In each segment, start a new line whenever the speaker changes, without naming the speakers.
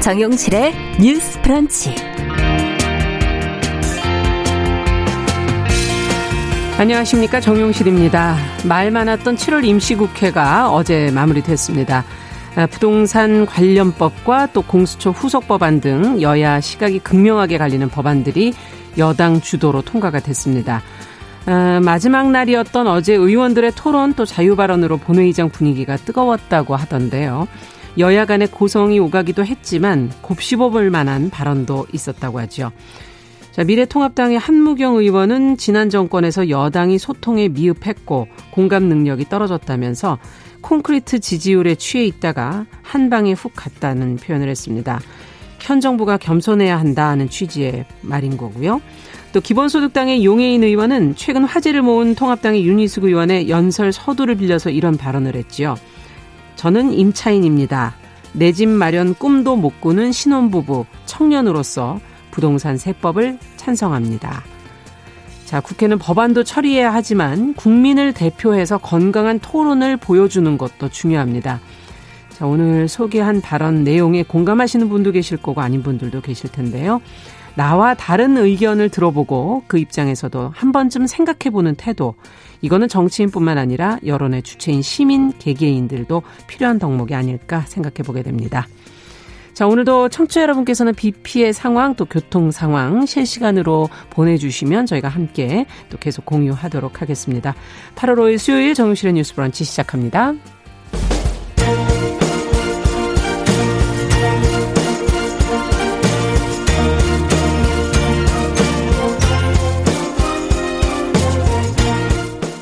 정용실의 뉴스 프런치.
안녕하십니까. 정용실입니다. 말 많았던 7월 임시국회가 어제 마무리됐습니다. 아, 부동산 관련법과 또 공수처 후속 법안 등 여야 시각이 극명하게 갈리는 법안들이 여당 주도로 통과가 됐습니다. 아, 마지막 날이었던 어제 의원들의 토론 또 자유발언으로 본회의장 분위기가 뜨거웠다고 하던데요. 여야 간의 고성이 오가기도 했지만 곱씹어 볼 만한 발언도 있었다고 하죠. 자, 미래통합당의 한무경 의원은 지난 정권에서 여당이 소통에 미흡했고 공감 능력이 떨어졌다면서 콘크리트 지지율에 취해 있다가 한 방에 훅 갔다는 표현을 했습니다. 현 정부가 겸손해야 한다는 취지의 말인 거고요. 또 기본소득당의 용해인 의원은 최근 화제를 모은 통합당의 윤희숙 의원의 연설 서두를 빌려서 이런 발언을 했지요. 저는 임차인입니다. 내 집 마련 꿈도 못 꾸는 신혼부부, 청년으로서 부동산 세법을 찬성합니다. 자, 국회는 법안도 처리해야 하지만 국민을 대표해서 건강한 토론을 보여주는 것도 중요합니다. 자, 오늘 소개한 발언 내용에 공감하시는 분도 계실 거고 아닌 분들도 계실 텐데요. 나와 다른 의견을 들어보고 그 입장에서도 한 번쯤 생각해보는 태도. 이거는 정치인뿐만 아니라 여론의 주체인 시민 개개인들도 필요한 덕목이 아닐까 생각해보게 됩니다. 자, 오늘도 청취자 여러분께서는 비 피해 상황 또 교통 상황 실시간으로 보내주시면 저희가 함께 또 계속 공유하도록 하겠습니다. 8월 5일 수요일 정유실의 뉴스 브런치 시작합니다.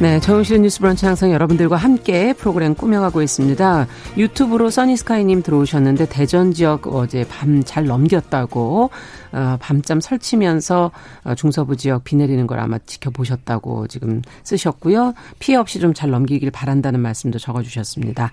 네, 정은실의 뉴스 브런치 항상 여러분들과 함께 프로그램 꾸며가고 있습니다. 유튜브로 써니스카이님 들어오셨는데 대전 지역 어제 밤 잘 넘겼다고 어, 밤잠 설치면서 어, 중서부 지역 비 내리는 걸 아마 지켜보셨다고 지금 쓰셨고요. 피해 없이 좀 잘 넘기길 바란다는 말씀도 적어주셨습니다.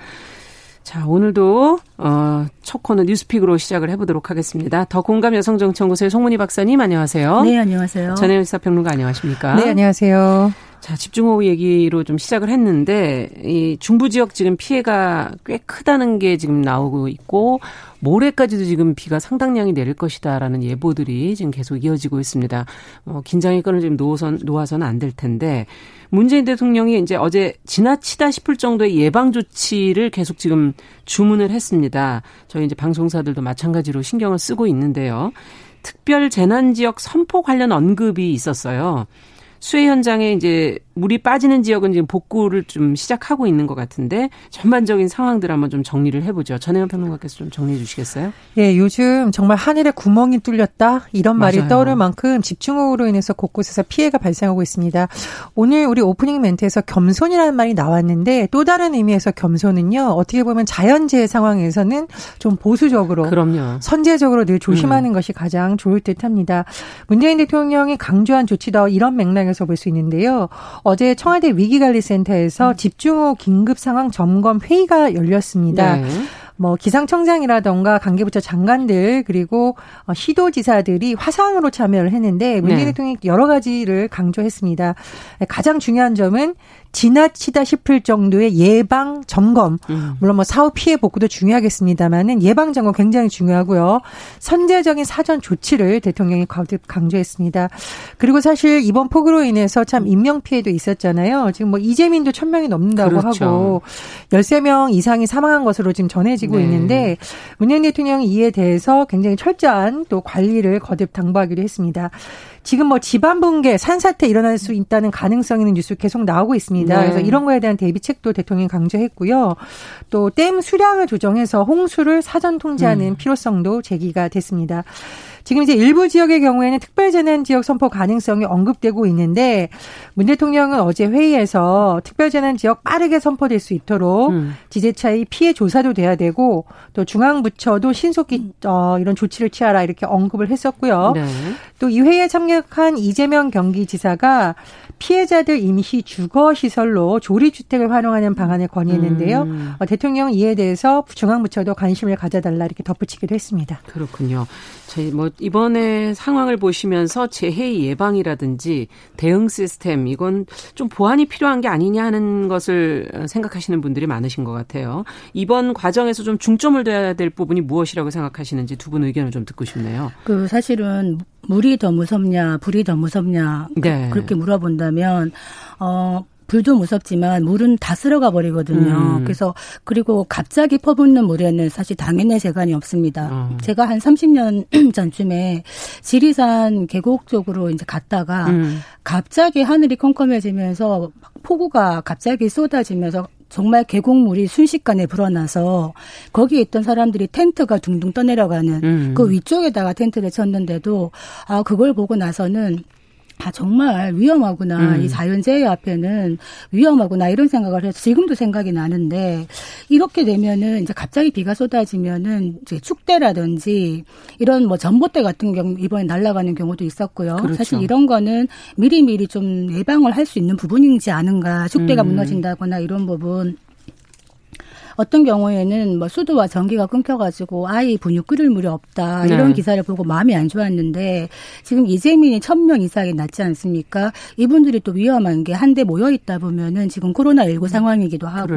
자, 오늘도 어, 첫 코너 뉴스픽으로 시작을 해보도록 하겠습니다. 더 공감 여성정치연구소의 송문희 박사님 안녕하세요.
네, 안녕하세요.
전혜연 시사평론가 안녕하십니까?
네, 안녕하세요.
자, 집중호우 얘기로 좀 시작을 했는데, 이 중부 지역 지금 피해가 꽤 크다는 게 지금 나오고 있고, 모레까지도 지금 비가 상당량이 내릴 것이다라는 예보들이 지금 계속 이어지고 있습니다. 어, 긴장의 끈을 지금 놓아선, 놓아서는 안 될 텐데, 문재인 대통령이 이제 어제 지나치다 싶을 정도의 예방 조치를 계속 지금 주문을 했습니다. 저희 이제 방송사들도 마찬가지로 신경을 쓰고 있는데요. 특별 재난 지역 선포 관련 언급이 있었어요. 수해 현장에 이제 물이 빠지는 지역은 지금 복구를 좀 시작하고 있는 것 같은데 전반적인 상황들 한번 좀 정리를 해보죠. 전혜연 평론가께서 좀 정리해 주시겠어요?
예, 요즘 정말 하늘에 구멍이 뚫렸다 이런 말이 맞아요. 떠오를 만큼 집중호우로 인해서 곳곳에서 피해가 발생하고 있습니다. 오늘 우리 오프닝 멘트에서 겸손이라는 말이 나왔는데 또 다른 의미에서 겸손은요 어떻게 보면 자연재해 상황에서는 좀 보수적으로, 그럼요. 선제적으로 늘 조심하는 음. 것이 가장 좋을 듯합니다. 문재인 대통령이 강조한 조치다 이런 맥락에서 볼 수 있는데요. 어제 청와대 위기관리센터에서 음. 집중호 긴급 상황 점검 회의가 열렸습니다. 네. 뭐 기상청장이라던가 관계부처 장관들 그리고 어, 시도지사들이 화상으로 참여를 했는데 문재인 네. 대통령이 여러 가지를 강조했습니다. 가장 중요한 점은 지나치다 싶을 정도의 예방 점검. 음. 물론 뭐 사후 피해 복구도 중요하겠습니다만은 예방 점검 굉장히 중요하고요. 선제적인 사전 조치를 대통령이 거듭 강조했습니다. 그리고 사실 이번 폭우로 인해서 참 인명 피해도 있었잖아요. 지금 뭐 이재민도 천 명이 넘는다고 그렇죠. 하고 13명 이상이 사망한 것으로 지금 전해지고 네. 있는데 문재인 대통령이 이에 대해서 굉장히 철저한 또 관리를 거듭 당부하기로 했습니다. 지금 뭐 집안 붕괴, 산사태 일어날 수 있다는 가능성 있는 뉴스 계속 나오고 있습니다. 네. 그래서 이런 거에 대한 대비책도 대통령이 강조했고요. 또 댐 수량을 조정해서 홍수를 사전 통제하는 음. 필요성도 제기가 됐습니다. 지금 이제 일부 지역의 경우에는 특별재난 지역 선포 가능성이 언급되고 있는데 문 대통령은 어제 회의에서 특별재난 지역 빠르게 선포될 수 있도록 음. 지자체의 피해 조사도 돼야 되고 또 중앙부처도 신속히 어, 이런 조치를 취하라 이렇게 언급을 했었고요. 네. 또이 회의에 참여 한 이재명 경기지사가 피해자들 임시 주거 시설로 조리 주택을 활용하는 방안을 건의했는데요. 음. 어, 대통령은 이에 대해서 중앙부처도 관심을 가져달라 이렇게 덧붙이기도 했습니다.
그렇군요. 저희 뭐 이번에 상황을 보시면서 재해 예방이라든지 대응 시스템 이건 좀 보완이 필요한 게 아니냐 하는 것을 생각하시는 분들이 많으신 것 같아요. 이번 과정에서 좀 중점을 둬야 될 부분이 무엇이라고 생각하시는지 두 분 의견을 좀 듣고 싶네요.
그 사실은 물이 더 무섭냐, 불이 더 무섭냐 네. 그렇게 물어본다 면 어 불도 무섭지만 물은 다 쓸어가 버리거든요. 음. 그래서 그리고 갑자기 퍼붓는 물에는 사실 당연히 재간이 없습니다. 음. 제가 한 30년 전쯤에 지리산 계곡 쪽으로 이제 갔다가 음. 갑자기 하늘이 컴컴해지면서 폭우가 갑자기 쏟아지면서 정말 계곡물이 순식간에 불어나서 거기에 있던 사람들이 텐트가 둥둥 떠내려가는 음. 그 위쪽에다가 텐트를 쳤는데도 아 그걸 보고 나서는 아, 정말 위험하구나. 음. 이 자연재해 앞에는 위험하구나. 이런 생각을 해서 지금도 생각이 나는데, 이렇게 되면은 이제 갑자기 비가 쏟아지면은 이제 축대라든지 이런 뭐 전봇대 같은 경우 이번에 날아가는 경우도 있었고요. 그렇죠. 사실 이런 거는 미리미리 좀 예방을 할 수 있는 부분이지 않은가. 축대가 음. 무너진다거나 이런 부분. 어떤 경우에는 뭐 수도와 전기가 끊겨가지고 아이 분유 끓일 물이 없다 이런 네. 기사를 보고 마음이 안 좋았는데 지금 이재민이 천 명 이상이 났지 않습니까? 이분들이 또 위험한 게 한데 모여 있다 보면은 지금 코로나 19 상황이기도 하고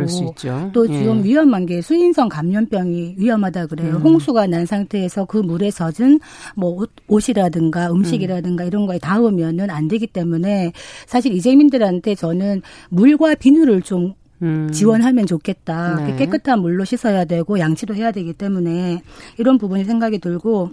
또 지금 예. 위험한 게 수인성 감염병이 위험하다 그래요. 음. 홍수가 난 상태에서 그 물에 젖은 뭐 옷, 이라든가 음식이라든가 음. 이런 거에 닿으면은 안 되기 때문에 사실 이재민들한테 저는 물과 비누를 좀 음. 지원하면 좋겠다. 네. 깨끗한 물로 씻어야 되고 양치도 해야 되기 때문에 이런 부분이 생각이 들고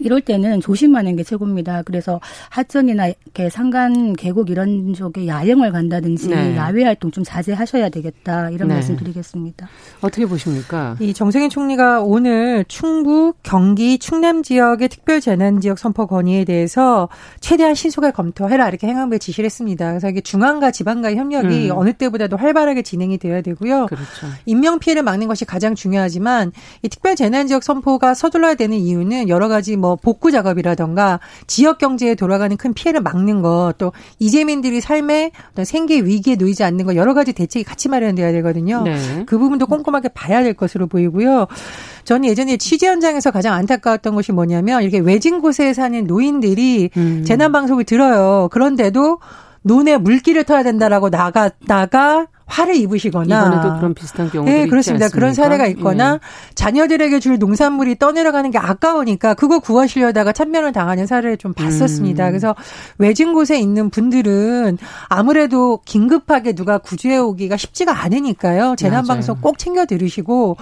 이럴 때는 조심하는 게 최고입니다. 그래서 하천이나 이렇게 산간 계곡 이런 쪽에 야영을 간다든지 네. 야외 활동 좀 자제하셔야 되겠다 이런 네. 말씀 드리겠습니다.
어떻게 보십니까?
이 정세균 총리가 오늘 충북, 경기, 충남 지역의 특별 재난 지역 선포 건의에 대해서 최대한 신속하게 검토해라 이렇게 행안부에 지시를 했습니다. 그래서 이게 중앙과 지방과의 협력이 음. 어느 때보다도 활발하게 진행이 되어야 되고요. 그렇죠. 인명 피해를 막는 것이 가장 중요하지만 이 특별 재난 지역 선포가 서둘러야 되는 이유는 여러 가지 뭐 복구 작업이라던가 지역 경제에 돌아가는 큰 피해를 막는 것 또 이재민들이 삶의 어떤 생계 위기에 놓이지 않는 것 여러 가지 대책이 같이 마련돼야 되거든요. 네. 그 부분도 꼼꼼하게 봐야 될 것으로 보이고요. 저는 예전에 취재 현장에서 가장 안타까웠던 것이 뭐냐면 이렇게 외진 곳에 사는 노인들이 음. 재난 방송을 들어요. 그런데도 논에 물기를 터야 된다라고 나갔다가 화를 입으시거나
이번에도 그런 비슷한 경우도 네,
그렇습니다. 그런 사례가 있거나 예. 자녀들에게 줄 농산물이 떠내려가는 게 아까우니까 그거 구하시려다가 참변을 당하는 사례를 좀 봤었습니다. 음. 그래서 외진 곳에 있는 분들은 아무래도 긴급하게 누가 구조해 오기가 쉽지가 않으니까요. 재난 방송 꼭 챙겨 들으시고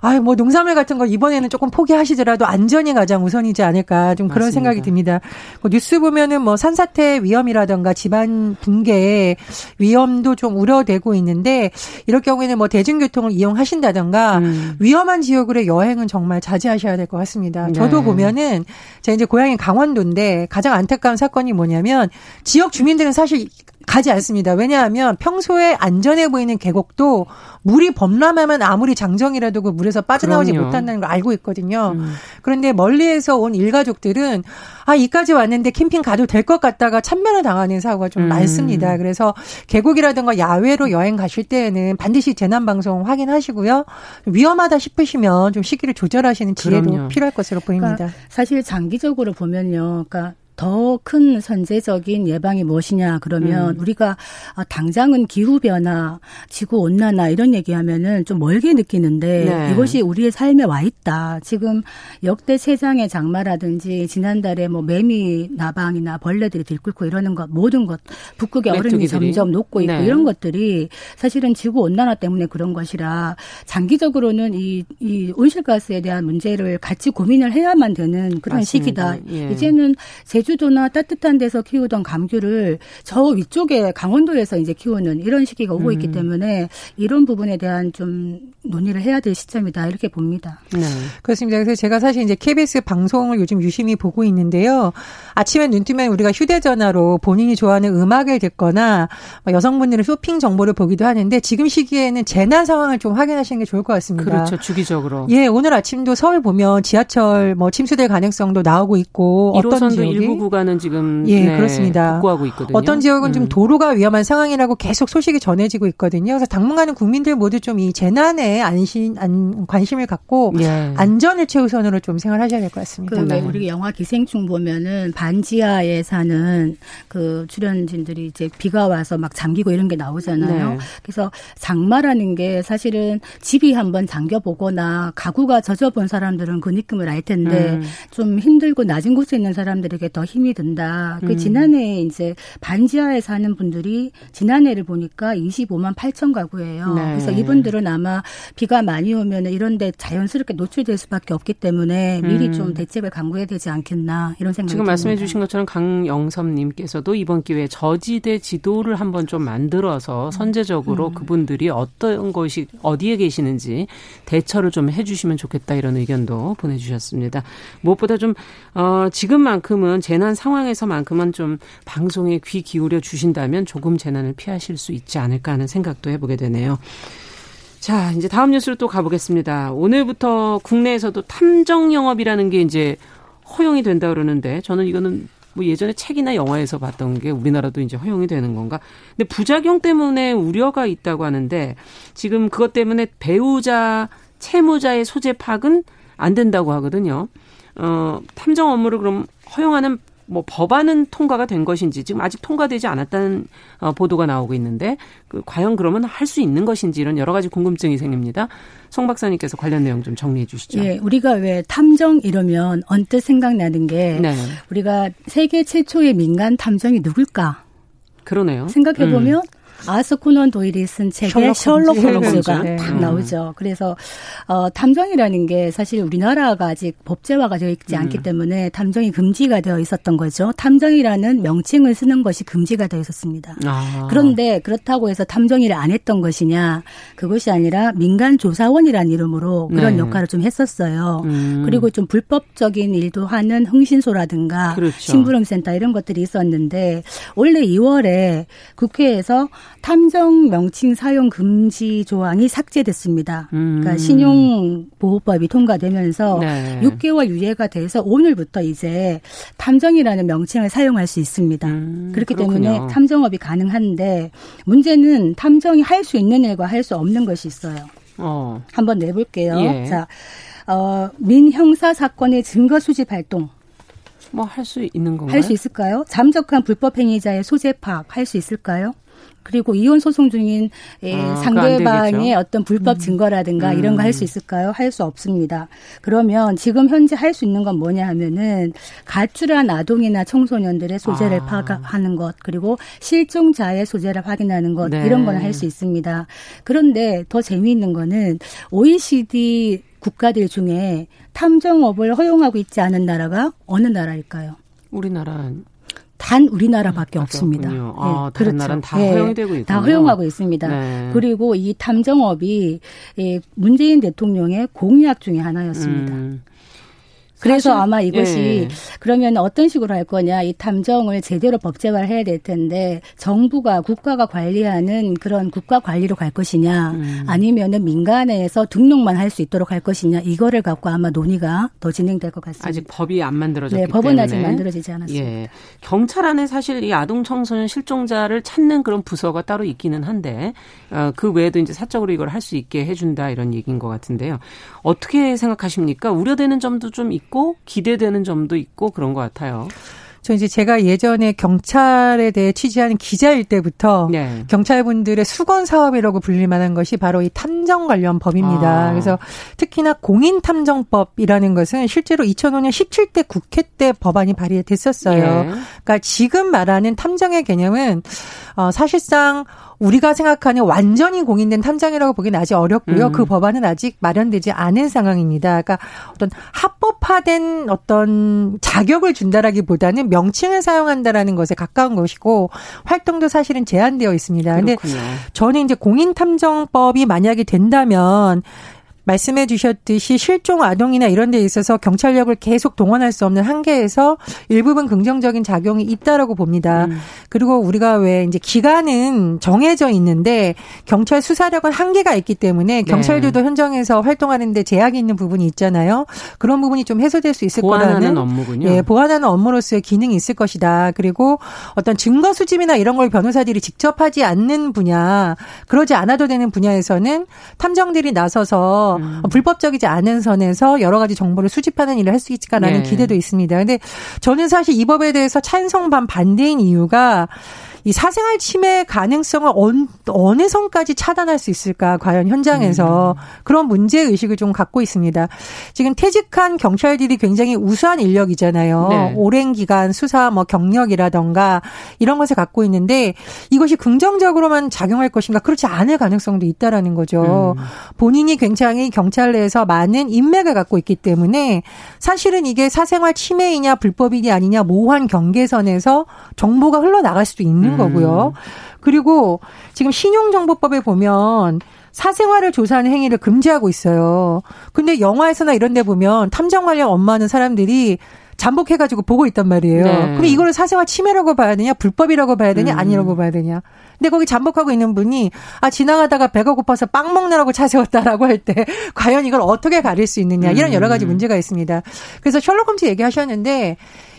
아유, 뭐 농산물 같은 거 이번에는 조금 포기하시더라도 안전이 가장 우선이지 않을까 좀 그런 맞습니다. 생각이 듭니다. 뭐 뉴스 보면은 뭐 산사태 위험이라던가 집안 붕괴 위험도 좀 우려되고 있는데 이럴 경우에는 뭐 대중교통을 이용하신다던가 음. 위험한 지역으로 여행은 정말 자제하셔야 될 것 같습니다. 네. 저도 보면은 제가 이제 고향이 강원도인데 가장 안타까운 사건이 뭐냐면 지역 주민들은 사실 가지 않습니다. 왜냐하면 평소에 안전해 보이는 계곡도 물이 범람하면 아무리 장정이라도 그 물에서 빠져나오지 그럼요. 못한다는 걸 알고 있거든요. 음. 그런데 멀리에서 온 일가족들은 아, 이까지 왔는데 캠핑 가도 될 것 같다가 참변을 당하는 사고가 좀 음. 많습니다. 그래서 계곡이라든가 야외로 여행 가실 때에는 반드시 재난 방송 확인하시고요. 위험하다 싶으시면 좀 시기를 조절하시는 지혜도 그럼요. 필요할 것으로 보입니다. 그러니까
사실 장기적으로 보면요. 그러니까 더 큰 선제적인 예방이 무엇이냐 그러면 음. 우리가 아, 당장은 기후 변화, 지구 온난화 이런 얘기하면은 좀 멀게 느끼는데 네. 이것이 우리의 삶에 와 있다. 지금 역대 세장의 장마라든지 지난달에 뭐 매미 나방이나 벌레들이 들끓고 이러는 것 모든 것 북극의 얼음이 점점 녹고 있고 네. 이런 것들이 사실은 지구 온난화 때문에 그런 것이라 장기적으로는 이, 이 온실가스에 대한 문제를 같이 고민을 해야만 되는 그런 맞습니다. 시기다. 예. 이제는 제 제주도나 따뜻한 데서 키우던 감귤을 저 위쪽에 강원도에서 이제 키우는 이런 시기가 오고 음. 있기 때문에 이런 부분에 대한 좀 논의를 해야 될 시점이다 이렇게 봅니다. 네.
그렇습니다. 그래서 제가 사실 이제 KBS 방송을 요즘 유심히 보고 있는데요. 아침에 눈 뜨면 우리가 휴대전화로 본인이 좋아하는 음악을 듣거나 뭐 여성분들은 쇼핑 정보를 보기도 하는데 지금 시기에는 재난 상황을 좀 확인하시는 게 좋을 것 같습니다.
그렇죠. 주기적으로.
예, 오늘 아침도 서울 보면 지하철 뭐 침수될 가능성도 나오고 있고
어떤 지역이 일부 구간은 지금
예, 네, 그렇습니다.
복구하고 있거든요.
어떤 지역은 음. 좀 도로가 위험한 상황이라고 계속 소식이 전해지고 있거든요. 그래서 당분간은 국민들 모두 좀 이 재난에 안심 안, 관심을 갖고 예. 안전을 최우선으로 좀 생활하셔야 될 것 같습니다.
그 네. 우리 영화 기생충 보면은 반지하에 사는 그 출연진들이 이제 비가 와서 막 잠기고 이런 게 나오잖아요. 네. 그래서 장마라는 게 사실은 집이 한번 잠겨 보거나 가구가 젖어본 사람들은 그 느낌을 알 텐데 음. 좀 힘들고 낮은 곳에 있는 사람들에게 더 힘이 든다. 그 음. 지난해 이제 반지하에 사는 분들이 지난해를 보니까 25만 8천 가구예요. 네. 그래서 이분들은 아마 비가 많이 오면 이런데 자연스럽게 노출될 수밖에 없기 때문에 미리 음. 좀 대책을 강구해야 되지 않겠나 이런 생각이
지금 말씀해 주신 것처럼 강영섭님께서도 이번 기회에 저지대 지도를 한번 좀 만들어서 선제적으로 음. 그분들이 어떤 것이 어디에 계시는지 대처를 좀 해주시면 좋겠다 이런 의견도 보내주셨습니다. 무엇보다 좀 어, 지금만큼은 재난 상황에서만큼은 좀 방송에 귀 기울여 주신다면 조금 재난을 피하실 수 있지 않을까 하는 생각도 해보게 되네요. 자, 이제 다음 뉴스로 또 가보겠습니다. 오늘부터 국내에서도 탐정 영업이라는 게 이제 허용이 된다 그러는데 저는 이거는 뭐 예전에 책이나 영화에서 봤던 게 우리나라도 이제 허용이 되는 건가? 근데 부작용 때문에 우려가 있다고 하는데 지금 그것 때문에 배우자 채무자의 소재 파악은 안 된다고 하거든요. 어, 탐정 업무를 그럼 허용하는 뭐 법안은 통과가 된 것인지 지금 아직 통과되지 않았다는 어, 보도가 나오고 있는데 그 과연 그러면 할 수 있는 것인지 이런 여러 가지 궁금증이 생깁니다. 송 박사님께서 관련 내용 좀 정리해 주시죠.
예, 우리가 왜 탐정 이러면 언뜻 생각나는 게 네. 우리가 세계 최초의 민간 탐정이 누굴까?
그러네요.
생각해 보면 음. 아스 코넌 도일이 쓴 책에 셜록 홈즈가 네. 딱 나오죠. 그래서 어 탐정이라는 게 사실 우리나라가 아직 법제화가 되어 있지 음. 않기 때문에 탐정이 금지가 되어 있었던 거죠. 탐정이라는 명칭을 쓰는 것이 금지가 되어 있었습니다. 아. 그런데 그렇다고 해서 탐정일을 안 했던 것이냐? 그것이 아니라 민간 조사원이라는 이름으로 그런 네. 역할을 좀 했었어요. 음. 그리고 좀 불법적인 일도 하는 흥신소라든가 그렇죠. 심부름센터 이런 것들이 있었는데 올해 2월에 국회에서 탐정 명칭 사용 금지 조항이 삭제됐습니다. 음. 그러니까 신용보호법이 통과되면서 네. 6개월 유예가 돼서 오늘부터 이제 탐정이라는 명칭을 사용할 수 있습니다. 음, 그렇기 그렇군요. 때문에 탐정업이 가능한데 문제는 탐정이 할 수 있는 일과 할 수 없는 것이 있어요. 어. 한번 내볼게요. 예. 자, 어, 민형사 사건의 증거 수집 활동.
뭐 할 수 있는 건가요?
할 수 있을까요? 잠적한 불법 행위자의 소재 파악 할 수 있을까요? 그리고 이혼 소송 중인 예, 아, 상대방의 어떤 불법 음. 증거라든가 음. 이런 거 할 수 있을까요? 할 수 없습니다. 그러면 지금 현재 할 수 있는 건 뭐냐 하면은 가출한 아동이나 청소년들의 소재를 아. 파악하는 것 그리고 실종자의 소재를 확인하는 것 네. 이런 거는 할 수 있습니다. 그런데 더 재미있는 거는 OECD 국가들 중에 탐정업을 허용하고 있지 않은 나라가 어느 나라일까요?
우리나라
단 우리나라밖에 없습니다. 네,
아, 다른 그렇죠. 다 네, 허용이 되고 있군요.
다 허용하고 있습니다. 네. 그리고 이 탐정업이 예, 문재인 대통령의 공약 중의 하나였습니다. 음. 그래서 아마 이것이 예. 그러면 어떤 식으로 할 거냐 이 탐정을 제대로 법제화를 해야 될 텐데 정부가 국가가 관리하는 그런 국가 관리로 갈 것이냐 음. 아니면은 민간에서 등록만 할 수 있도록 할 것이냐 이거를 갖고 아마 논의가 더 진행될 것 같습니다.
아직 법이 안 만들어졌기
네, 법은 때문에. 아직 만들어지지 않았습니다. 예.
경찰 안에 사실 이 아동 청소년 실종자를 찾는 그런 부서가 따로 있기는 한데 어, 그 외에도 이제 사적으로 이걸 할 수 있게 해준다 이런 얘기인 것 같은데요. 어떻게 생각하십니까? 우려되는 점도 좀 있고. 있고 기대되는 점도 있고 그런 것 같아요.
저 이제 제가 예전에 경찰에 대해 취재하는 기자일 때부터 네. 경찰분들의 수건 사업이라고 불릴 만한 것이 바로 이 탐정 관련 법입니다. 아. 그래서 특히나 공인 탐정법이라는 것은 실제로 2005년 17대 국회 때 법안이 발의됐었어요. 네. 그러니까 지금 말하는 탐정의 개념은 어 사실상 우리가 생각하는 완전히 공인된 탐정이라고 보기는 아직 어렵고요. 음. 그 법안은 아직 마련되지 않은 상황입니다. 그러니까 어떤 합법화된 어떤 자격을 준다라기보다는 명칭을 사용한다라는 것에 가까운 것이고 활동도 사실은 제한되어 있습니다. 그런데 저는 이제 공인 탐정법이 만약에 된다면 말씀해 주셨듯이 실종 아동이나 이런 데 있어서 경찰력을 계속 동원할 수 없는 한계에서 일부분 긍정적인 작용이 있다라고 봅니다. 음. 그리고 우리가 왜 이제 기간은 정해져 있는데 경찰 수사력은 한계가 있기 때문에 네. 경찰들도 네. 현장에서 활동하는데 제약이 있는 부분이 있잖아요. 그런 부분이 좀 해소될 수 있을
보완하는 거라는 업무군요.
예, 보완하는 업무로서의 기능이 있을 것이다. 그리고 어떤 증거 수집이나 이런 걸 변호사들이 직접 하지 않는 분야, 그러지 않아도 되는 분야에서는 탐정들이 나서서 음. 불법적이지 않은 선에서 여러 가지 정보를 수집하는 일을 할 수 있을까라는 네. 기대도 있습니다. 근데 저는 사실 이 법에 대해서 찬성 반 반대인 이유가 이 사생활 침해 가능성을 어느 선까지 차단할 수 있을까 과연 현장에서 음. 그런 문제 의식을 좀 갖고 있습니다. 지금 퇴직한 경찰들이 굉장히 우수한 인력이잖아요. 네. 오랜 기간 수사 뭐 경력이라던가 이런 것을 갖고 있는데 이것이 긍정적으로만 작용할 것인가 그렇지 않을 가능성도 있다라는 거죠. 음. 본인이 굉장히 경찰 내에서 많은 인맥을 갖고 있기 때문에 사실은 이게 사생활 침해이냐 불법이냐 아니냐 모호한 경계선에서 정보가 흘러나갈 수도 있는. 거고요. 그리고 지금 신용정보법에 보면 사생활을 조사하는 행위를 금지하고 있어요. 근데 영화에서나 이런 데 보면 탐정 관련 업무하는 사람들이 잠복해가지고 보고 있단 말이에요. 네. 그럼 이거를 사생활 침해라고 봐야 되냐, 불법이라고 봐야 되냐, 음. 아니라고 봐야 되냐. 근데 거기 잠복하고 있는 분이 아 지나가다가 배가 고파서 빵 먹느라고 차 세웠다라고 할 때 과연 이걸 어떻게 가릴 수 있느냐 이런 여러 가지 음. 문제가 있습니다. 그래서 셜록 홈즈 얘기하셨는데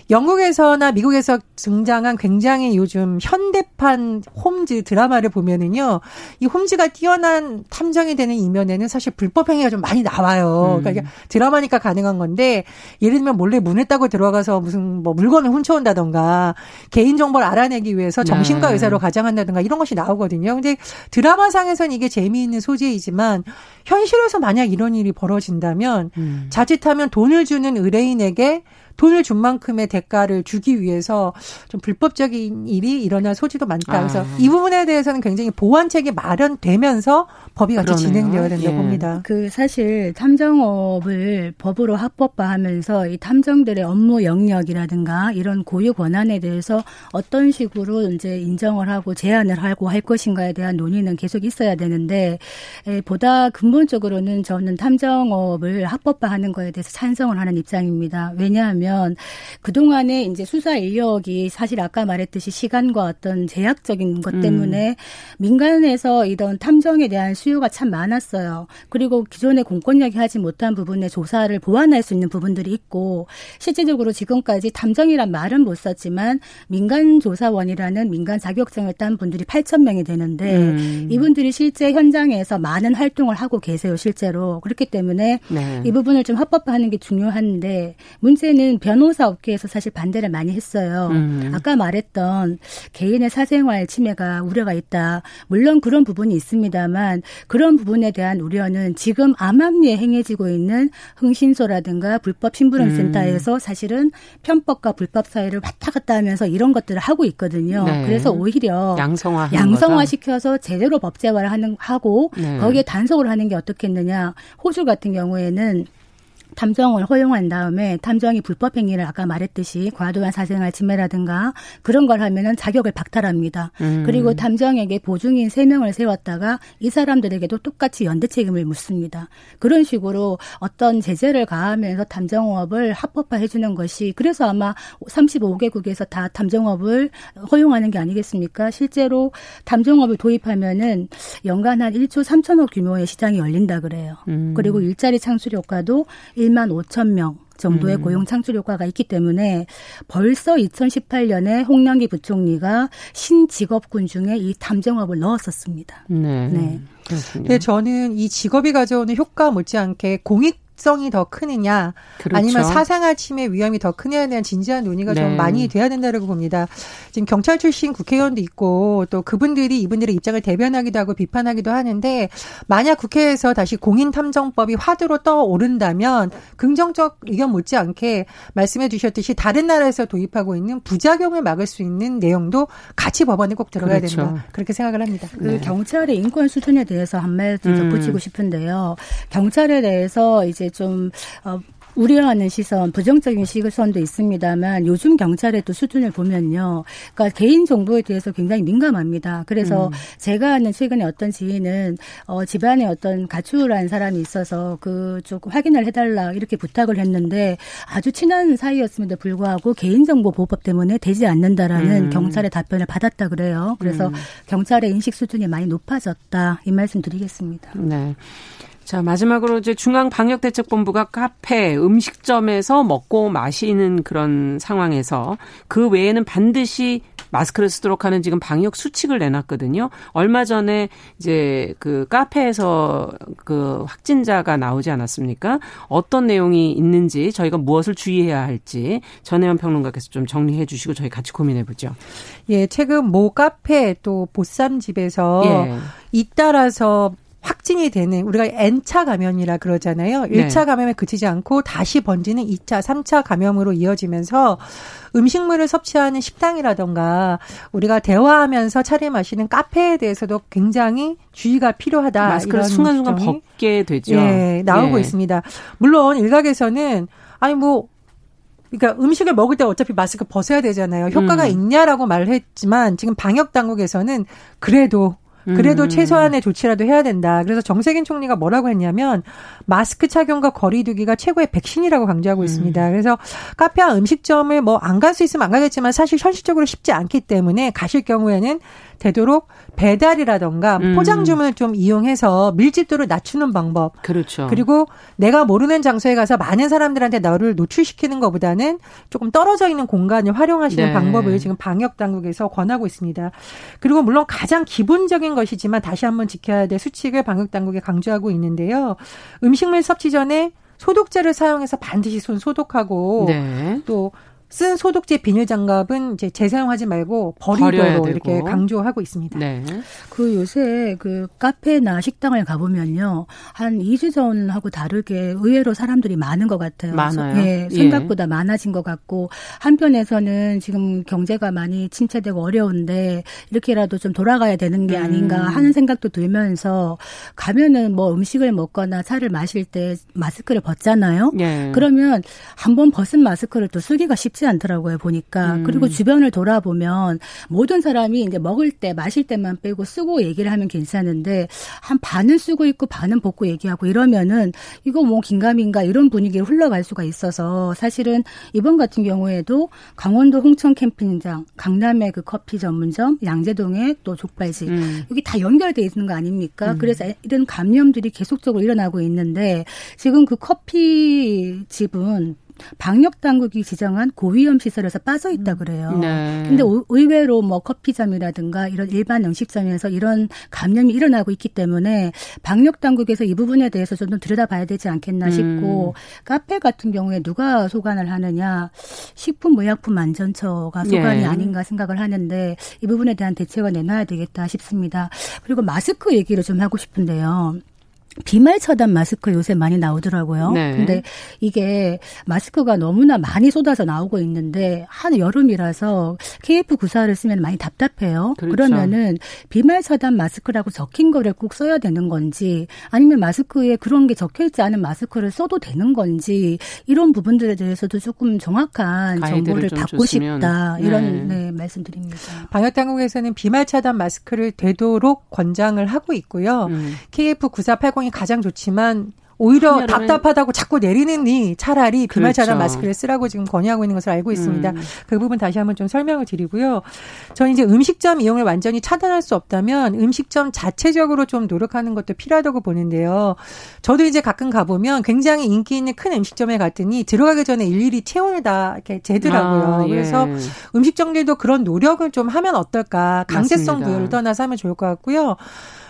영국에서나 미국에서 등장한 굉장히 요즘 현대판 홈즈 드라마를 보면은요, 이 홈즈가 뛰어난 탐정이 되는 이면에는 사실 불법 행위가 좀 많이 나와요. 음. 그러니까 드라마니까 가능한 건데, 예를 들면 몰래 문을 따고 들어가서 무슨 뭐 물건을 훔쳐온다던가, 개인 정보를 알아내기 위해서 정신과 네. 의사로 가장한다던가 이런 것이 나오거든요. 근데 드라마상에서는 이게 재미있는 소재이지만 현실에서 만약 이런 일이 벌어진다면 음. 자칫하면 돈을 주는 의뢰인에게 돈을 준 만큼의 대가를 주기 위해서 좀 불법적인 일이 일어날 소지도 많다. 그래서 아. 이 부분에 대해서는 굉장히 보완책이 마련되면서 법이 같이 그러네요. 진행되어야 된다고 예. 봅니다.
그 사실 탐정업을 법으로 합법화하면서 이 탐정들의 업무 영역이라든가 이런 고유 권한에 대해서 어떤 식으로 이제 인정을 하고 제한을 하고 할 것인가에 대한 논의는 계속 있어야 되는데 보다 근본적으로는 저는 탐정업을 합법화하는 거에 대해서 찬성을 하는 입장입니다. 왜냐하면 보면 그동안에 이제 수사 인력이 사실 아까 말했듯이 시간과 어떤 제약적인 것 음. 때문에 음. 민간에서 이런 탐정에 대한 수요가 참 많았어요. 그리고 기존에 공권력이 하지 못한 부분에 조사를 보완할 수 있는 부분들이 있고 실제적으로 지금까지 탐정이란 말은 못 썼지만 민간 조사원이라는 민간 자격증을 딴 분들이 8천 명이 되는데 음. 이분들이 실제 현장에서 많은 활동을 하고 계세요, 실제로. 그렇기 때문에 네. 이 부분을 좀 합법화하는 게 중요한데 문제는 변호사 업계에서 사실 반대를 많이 했어요. 음. 아까 말했던 개인의 사생활 침해가 우려가 있다. 물론 그런 부분이 있습니다만 그런 부분에 대한 우려는 지금 암암리에 행해지고 있는 흥신소라든가 불법 심부름센터에서 음. 사실은 편법과 불법 사회를 왔다 갔다 하면서 이런 것들을 하고 있거든요. 네. 그래서 오히려
양성화
양성화 시켜서 제대로 법제화를 하는 하고 네. 거기에 단속을 하는 게 어떻겠느냐. 호주 같은 경우에는 탐정을 허용한 다음에 탐정이 불법 행위를 아까 말했듯이 과도한 사생활 침해라든가 그런 걸 하면은 자격을 박탈합니다. 음. 그리고 탐정에게 보증인 3명을 세웠다가 이 사람들에게도 똑같이 연대 책임을 묻습니다. 그런 식으로 어떤 제재를 가하면서 탐정업을 합법화해 주는 것이 그래서 아마 35개국에서 다 탐정업을 허용하는 게 아니겠습니까? 실제로 탐정업을 도입하면은 연간 한 1조 3천억 규모의 시장이 열린다 그래요. 음. 그리고 일자리 창출 효과도 1만 5천 명 정도의 음. 고용 창출 효과가 있기 때문에 벌써 2018년에 홍남기 부총리가 신직업군 중에 이 탐정업을 넣었었습니다.
네. 네. 그렇군요. 네, 저는 이 직업이 가져오는 효과 못지않게 공익 법성이 더 크느냐 그렇죠. 아니면 사생활 침해 위험이 더 크냐에 대한 진지한 논의가 네. 좀 많이 돼야 된다고 봅니다. 지금 경찰 출신 국회의원도 있고 또 그분들이 이분들의 입장을 대변하기도 하고 비판하기도 하는데 만약 국회에서 다시 공인 탐정법이 화두로 떠오른다면 긍정적 의견 못지않게 말씀해 주셨듯이 다른 나라에서 도입하고 있는 부작용을 막을 수 있는 내용도 같이 법안에 꼭 들어가야 그렇죠. 된다. 그렇게 생각을 합니다.
그 네. 경찰의 인권 수준에 대해서 한 말씀 덧붙이고 음. 싶은데요. 경찰에 대해서 이제 좀 어, 우려하는 시선, 부정적인 시선도 있습니다만 요즘 경찰의 또 수준을 보면요. 그러니까 개인 정보에 대해서 굉장히 민감합니다. 그래서 음. 제가 아는 최근에 어떤 지인은 어 집안에 어떤 가출한 사람이 있어서 그 조금 확인을 해달라 이렇게 부탁을 했는데 아주 친한 사이였음에도 불구하고 개인정보 보호법 때문에 되지 않는다라는 음. 경찰의 답변을 받았다 그래요. 그래서 음. 경찰의 인식 수준이 많이 높아졌다 이 말씀 드리겠습니다.
네. 자, 마지막으로 이제 중앙방역대책본부가 카페, 음식점에서 먹고 마시는 그런 상황에서 그 외에는 반드시 마스크를 쓰도록 하는 지금 방역 수칙을 내놨거든요. 얼마 전에 이제 그 카페에서 그 확진자가 나오지 않았습니까? 어떤 내용이 있는지 저희가 무엇을 주의해야 할지 전혜원 평론가께서 좀 정리해 주시고 저희 같이 고민해 보죠.
예, 최근 모 카페 또 보쌈집에서 예. 잇따라서 확진이 되는 우리가 N차 감염이라 그러잖아요. 1차 네. 감염에 그치지 않고 다시 번지는 2차, 3차 감염으로 이어지면서 음식물을 섭취하는 식당이라던가 우리가 대화하면서 차를 마시는 카페에 대해서도 굉장히 주의가 필요하다.
마스크를 순간순간 벗게 되죠.
예, 나오고 예. 있습니다. 물론 일각에서는 아니 뭐 그러니까 음식을 먹을 때 어차피 마스크 벗어야 되잖아요. 효과가 음. 있냐라고 말을 했지만 지금 방역 당국에서는 그래도 그래도 음. 최소한의 조치라도 해야 된다. 그래서 정세균 총리가 뭐라고 했냐면 마스크 착용과 거리두기가 최고의 백신이라고 강조하고 있습니다. 음. 그래서 카페와 음식점을 뭐 안 갈 수 있으면 안 가겠지만 사실 현실적으로 쉽지 않기 때문에 가실 경우에는 되도록 배달이라던가 음. 포장 주문을 좀 이용해서 밀집도를 낮추는 방법.
그렇죠.
그리고 내가 모르는 장소에 가서 많은 사람들한테 너를 노출시키는 것보다는 조금 떨어져 있는 공간을 활용하시는 네. 방법을 지금 방역 당국에서 권하고 있습니다. 그리고 물론 가장 기본적인 것이지만 다시 한번 지켜야 될 수칙을 방역 당국에 강조하고 있는데요. 음식물 섭취 전에 소독제를 사용해서 반드시 손 소독하고 네. 또 쓴 소독제 비닐 장갑은 이제 재사용하지 말고 버리도록 이렇게 강조하고 있습니다. 네.
그 요새 그 카페나 식당을 가보면요. 한 2주 전하고 다르게 의외로 사람들이 많은 것 같아요.
많아요.
예, 예. 생각보다 예. 많아진 것 같고 한편에서는 지금 경제가 많이 침체되고 어려운데 이렇게라도 좀 돌아가야 되는 게 아닌가 음. 하는 생각도 들면서 가면은 뭐 음식을 먹거나 차를 마실 때 마스크를 벗잖아요. 예. 그러면 한번 벗은 마스크를 또 쓰기가 쉽지 쉽지 않더라고요 보니까 음. 그리고 주변을 돌아보면 모든 사람이 이제 먹을 때 마실 때만 빼고 쓰고 얘기를 하면 괜찮은데 한 반은 쓰고 있고 반은 벗고 얘기하고 이러면은 이거 뭐 긴가민가 이런 분위기를 흘러갈 수가 있어서 사실은 이번 같은 경우에도 강원도 홍천 캠핑장, 강남의 그 커피 전문점, 양재동의 또 족발집 음. 여기 다 연결돼 있는 거 아닙니까? 음. 그래서 이런 감염들이 계속적으로 일어나고 있는데 지금 그 커피 집은 방역 당국이 지정한 고위험 시설에서 빠져 있다 그래요. 네. 근데 의외로 뭐 커피점이라든가 이런 일반 음식점에서 이런 감염이 일어나고 있기 때문에 방역 당국에서 이 부분에 대해서 좀더 들여다봐야 되지 않겠나 싶고 음. 카페 같은 경우에 누가 소관을 하느냐 식품의약품안전처가 소관이 예. 아닌가 생각을 하는데 이 부분에 대한 대책을 내놔야 되겠다 싶습니다. 그리고 마스크 얘기를 좀 하고 싶은데요. 비말 차단 마스크 요새 많이 나오더라고요. 네. 근데 이게 마스크가 너무나 많이 쏟아져 나오고 있는데 한 여름이라서 KF94를 쓰면 많이 답답해요. 그렇죠. 그러면은 비말 차단 마스크라고 적힌 거를 꼭 써야 되는 건지 아니면 마스크에 그런 게 적혀 있지 않은 마스크를 써도 되는 건지 이런 부분들에 대해서도 조금 정확한 정보를 받고 싶다. 이런 네. 네, 말씀드립니다.
방역 당국에서는 비말 차단 마스크를 되도록 권장을 하고 있고요. 음. KF9480 이 가장 좋지만 오히려 답답하다고 자꾸 내리는니 차라리 비말 차단 그렇죠. 마스크를 쓰라고 지금 권유하고 있는 것을 알고 있습니다. 음. 그 부분 다시 한번 좀 설명을 드리고요. 저는 이제 음식점 이용을 완전히 차단할 수 없다면 음식점 자체적으로 좀 노력하는 것도 필요하다고 보는데요. 저도 이제 가끔 가보면 굉장히 인기 있는 큰 음식점에 갔더니 들어가기 전에 일일이 체온을 다 이렇게 재더라고요. 아, 예. 그래서 음식점들도 그런 노력을 좀 하면 어떨까. 강제성 부여를 떠나서 하면 좋을 것 같고요.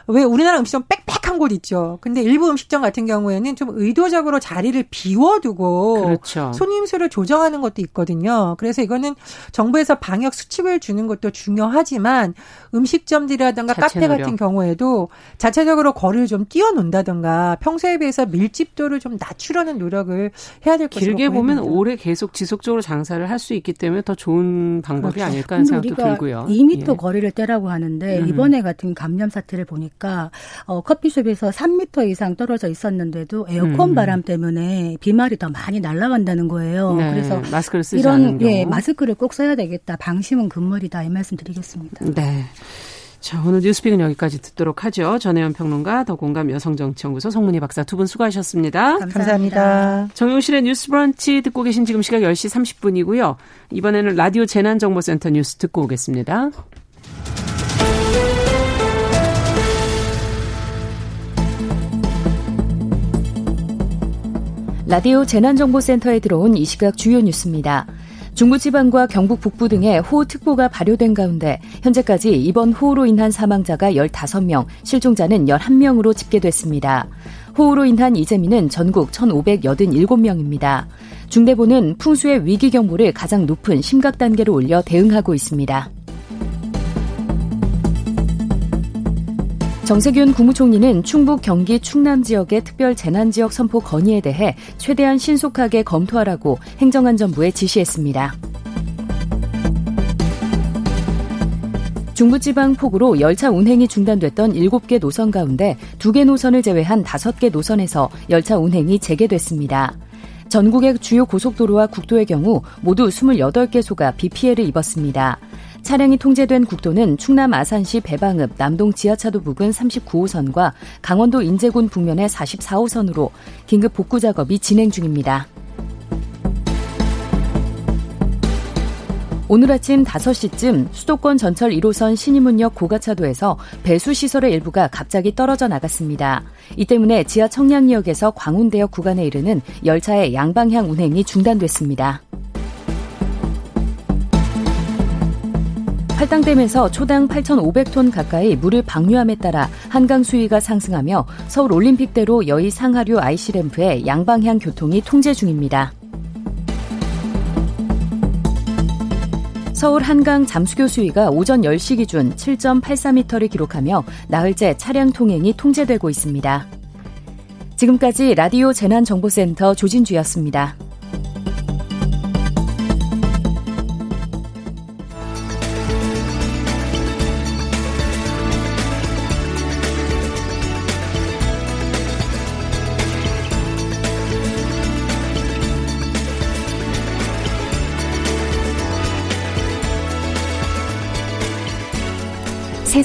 왜 우리나라 음식점 빽빽한 곳 있죠. 근데 일부 음식점 같은 경우에는 좀 의도적으로 자리를 비워두고 그렇죠. 손님 수를 조정하는 것도 있거든요. 그래서 이거는 정부에서 방역 수칙을 주는 것도 중요하지만 음식점들이라든가 카페 노력. 같은 경우에도 자체적으로 거리를 좀 띄워놓는다든가 평소에 비해서 밀집도를 좀 낮추려는 노력을 해야 될 것으로
길게 보면 오래 계속 지속적으로 장사를 할 수 있기 때문에 더 좋은 방법이 그렇죠. 아닐까 하는 생각도 들고요.
2m 예. 거리를 떼라고 하는데 음. 이번에 같은 감염 사태를 보니까 어, 커피숍에서 3m 이상 떨어져 있었는데도 에어컨 음. 바람 때문에 비말이 더 많이 날아간다는 거예요. 네. 그래서
마스크를 쓰지 이런 예,
마스크를 꼭 써야 되겠다. 방심은 금물이다 이 말씀 드리겠습니다.
네. 자, 오늘 뉴스픽은 여기까지 듣도록 하죠. 전혜연 평론가, 더공감 여성정치연구소 송문희 박사 두 분 수고하셨습니다.
감사합니다.
정용실의 뉴스 브런치 듣고 계신 지금 시각 10시 30분이고요. 이번에는 라디오 재난정보센터 뉴스 듣고 오겠습니다.
라디오 재난정보센터에 들어온 이 시각 주요 뉴스입니다. 중부지방과 경북 북부 등에 호우특보가 발효된 가운데 현재까지 이번 호우로 인한 사망자가 15명, 실종자는 11명으로 집계됐습니다. 호우로 인한 이재민은 전국 1,587명입니다. 중대본은 풍수의 위기 경보를 가장 높은 심각 단계로 올려 대응하고 있습니다. 정세균 국무총리는 충북 경기 충남 지역의 특별 재난 지역 선포 건의에 대해 최대한 신속하게 검토하라고 행정안전부에 지시했습니다. 중부지방 폭우로 열차 운행이 중단됐던 7개 노선 가운데 2개 노선을 제외한 5개 노선에서 열차 운행이 재개됐습니다. 전국의 주요 고속도로와 국도의 경우 모두 28개소가 비 피해를 입었습니다. 차량이 통제된 국도는 충남 아산시 배방읍 남동 지하차도 부근 39호선과 강원도 인제군 북면의 44호선으로 긴급 복구 작업이 진행 중입니다. 오늘 아침 5시쯤 수도권 전철 1호선 신의문역 고가차도에서 배수시설의 일부가 갑자기 떨어져 나갔습니다. 이 때문에 지하 청량리역에서 광운대역 구간에 이르는 열차의 양방향 운행이 중단됐습니다. 팔당댐에서 초당 8,500톤 가까이 물을 방류함에 따라 한강 수위가 상승하며 서울 올림픽대로 여의 상하류 IC램프의 양방향 교통이 통제 중입니다. 서울 한강 잠수교 수위가 오전 10시 기준 7.84m를 기록하며 나흘째 차량 통행이 통제되고 있습니다. 지금까지 라디오 재난정보센터 조진주였습니다.